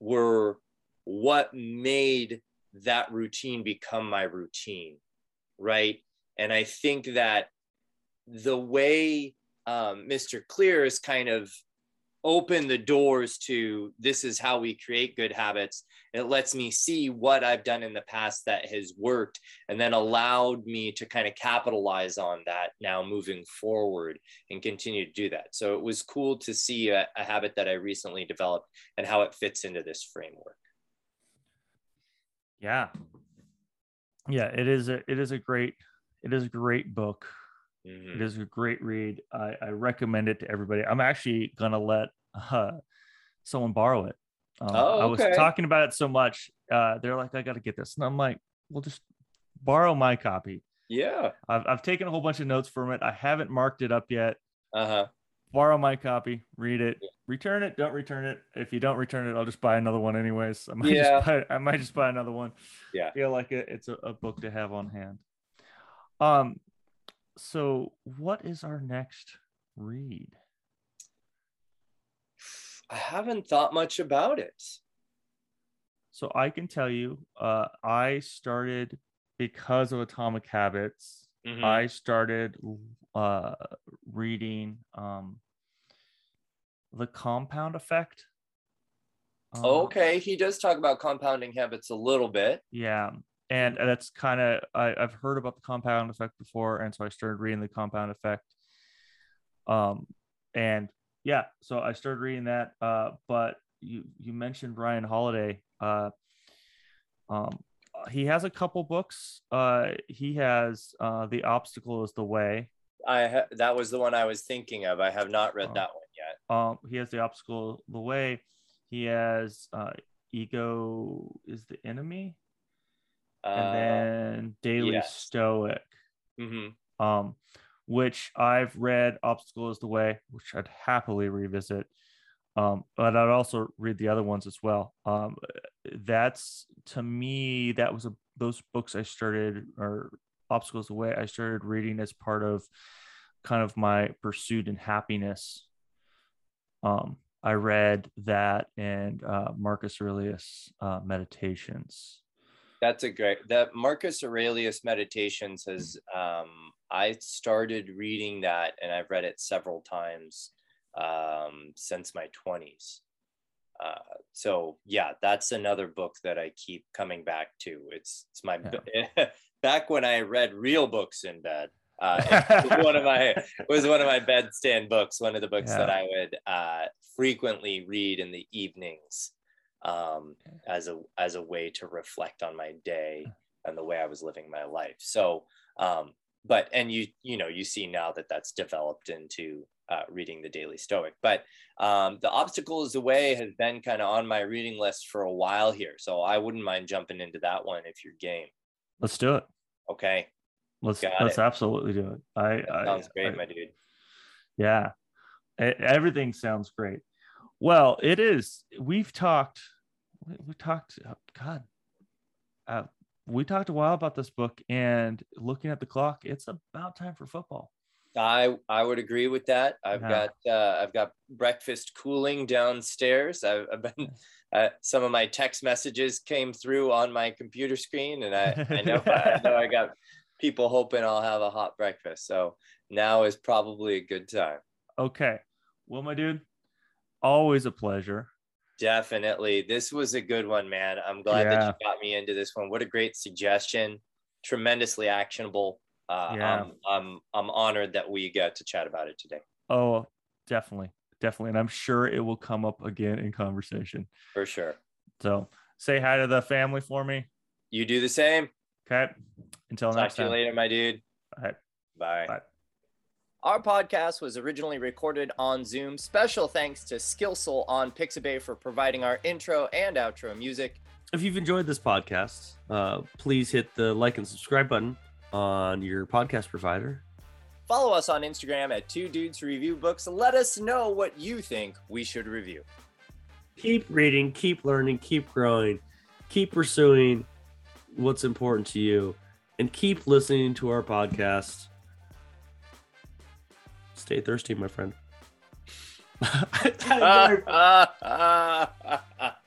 were what made that routine become my routine. Right. And I think that the way um, Mr. Clear has kind of opened the doors to this is how we create good habits. It lets me see what I've done in the past that has worked and then allowed me to kind of capitalize on that now moving forward and continue to do that. So it was cool to see a, a habit that I recently developed and how it fits into this framework. Yeah. Yeah, it is a it is a great it is a great book. Mhm. It is a great read. I, I recommend it to everybody. I'm actually gonna let uh, someone borrow it. Um, Oh, I was talking about it so much. Uh, they're like, I got to get this. And I'm like, well, just borrow my copy. Yeah. I've, I've taken a whole bunch of notes from it. I haven't marked it up yet. Uh huh. Borrow my copy, read it, return it, don't return it. If you don't return it, I'll just buy another one anyways. I might, Yeah. just, buy, I might just buy another one. Yeah. I feel like it, it's a, a book to have on hand. Um, so what is our next read? I haven't thought much about it. So I can tell you, uh, I started because of Atomic Habits. Mhm. I started uh, reading um, the Compound Effect. Um, okay, he does talk about compounding habits a little bit. Yeah, and that's kind of I've heard about the Compound Effect before, and so I started reading the Compound Effect. Um, and yeah, so I started reading that. Uh, but you you mentioned Ryan Holiday. Uh, um, he has a couple books. Uh, he has uh, The Obstacle is the Way. I ha- that was the one I was thinking of. I have not read Oh. that one yet. Um, he has The Obstacle the Way. He has uh, Ego is the Enemy, and Uh, then Daily yes. Stoic. mhm. um, which I've read Obstacle is the Way, which I'd happily revisit. Um, but I'd also read the other ones as well. Um, that's to me, that was a those books I started or Obstacles the Way I started reading as part of kind of my pursuit in happiness. Um, I read that and uh, Marcus Aurelius uh, Meditations. That's a great. That Marcus Aurelius Meditations has. Um, I started reading that, and I've read it several times um, since my twenties. Uh, so yeah, that's another book that I keep coming back to. It's it's my back when I read real books in bed. Uh, one of my it was one of my bedstand books. One of the books that I would uh, frequently read in the evenings um, as a as a way to reflect on my day and the way I was living my life. So, um, but and you you know you see now that that's developed into uh, reading the Daily Stoic. But um, the obstacle is the way has been kind of on my reading list for a while here. So I wouldn't mind jumping into that one if you're game. Let's do it. Okay, Let's Got let's it. absolutely do it. I, that I sounds great, I- my dude. Yeah. Everything sounds great. Well, it is. We've talked, we, talked, oh, God, uh, we talked a while about this book and looking at the clock, it's about time for football. I I would agree with that. I've Yeah. got uh, I've got breakfast cooling downstairs. I've, I've been uh, some of my text messages came through on my computer screen, and I I know I know I got people hoping I'll have a hot breakfast. So now is probably a good time. Okay. Well, my dude, always a pleasure. Definitely, this was a good one, man. I'm glad that you got me into this one. What a great suggestion! Tremendously actionable. Uh, Yeah. I'm, I'm I'm honored that we got to chat about it today. Oh, definitely. Definitely. And I'm sure it will come up again in conversation. For sure. So say hi to the family for me. You do the same. Okay. Until Talk next to you time. later, my dude. All right. Bye. Bye. Our podcast was originally recorded on Zoom. Special thanks to Skillsoul on Pixabay for providing our intro and outro music. If you've enjoyed this podcast, uh, please hit the like and subscribe button on your podcast provider. Follow us on Instagram at Two Dudes Review Books. Let us know what you think we should review. Keep reading, keep learning, keep growing, keep pursuing what's important to you, and keep listening to our podcast. Stay thirsty, my friend.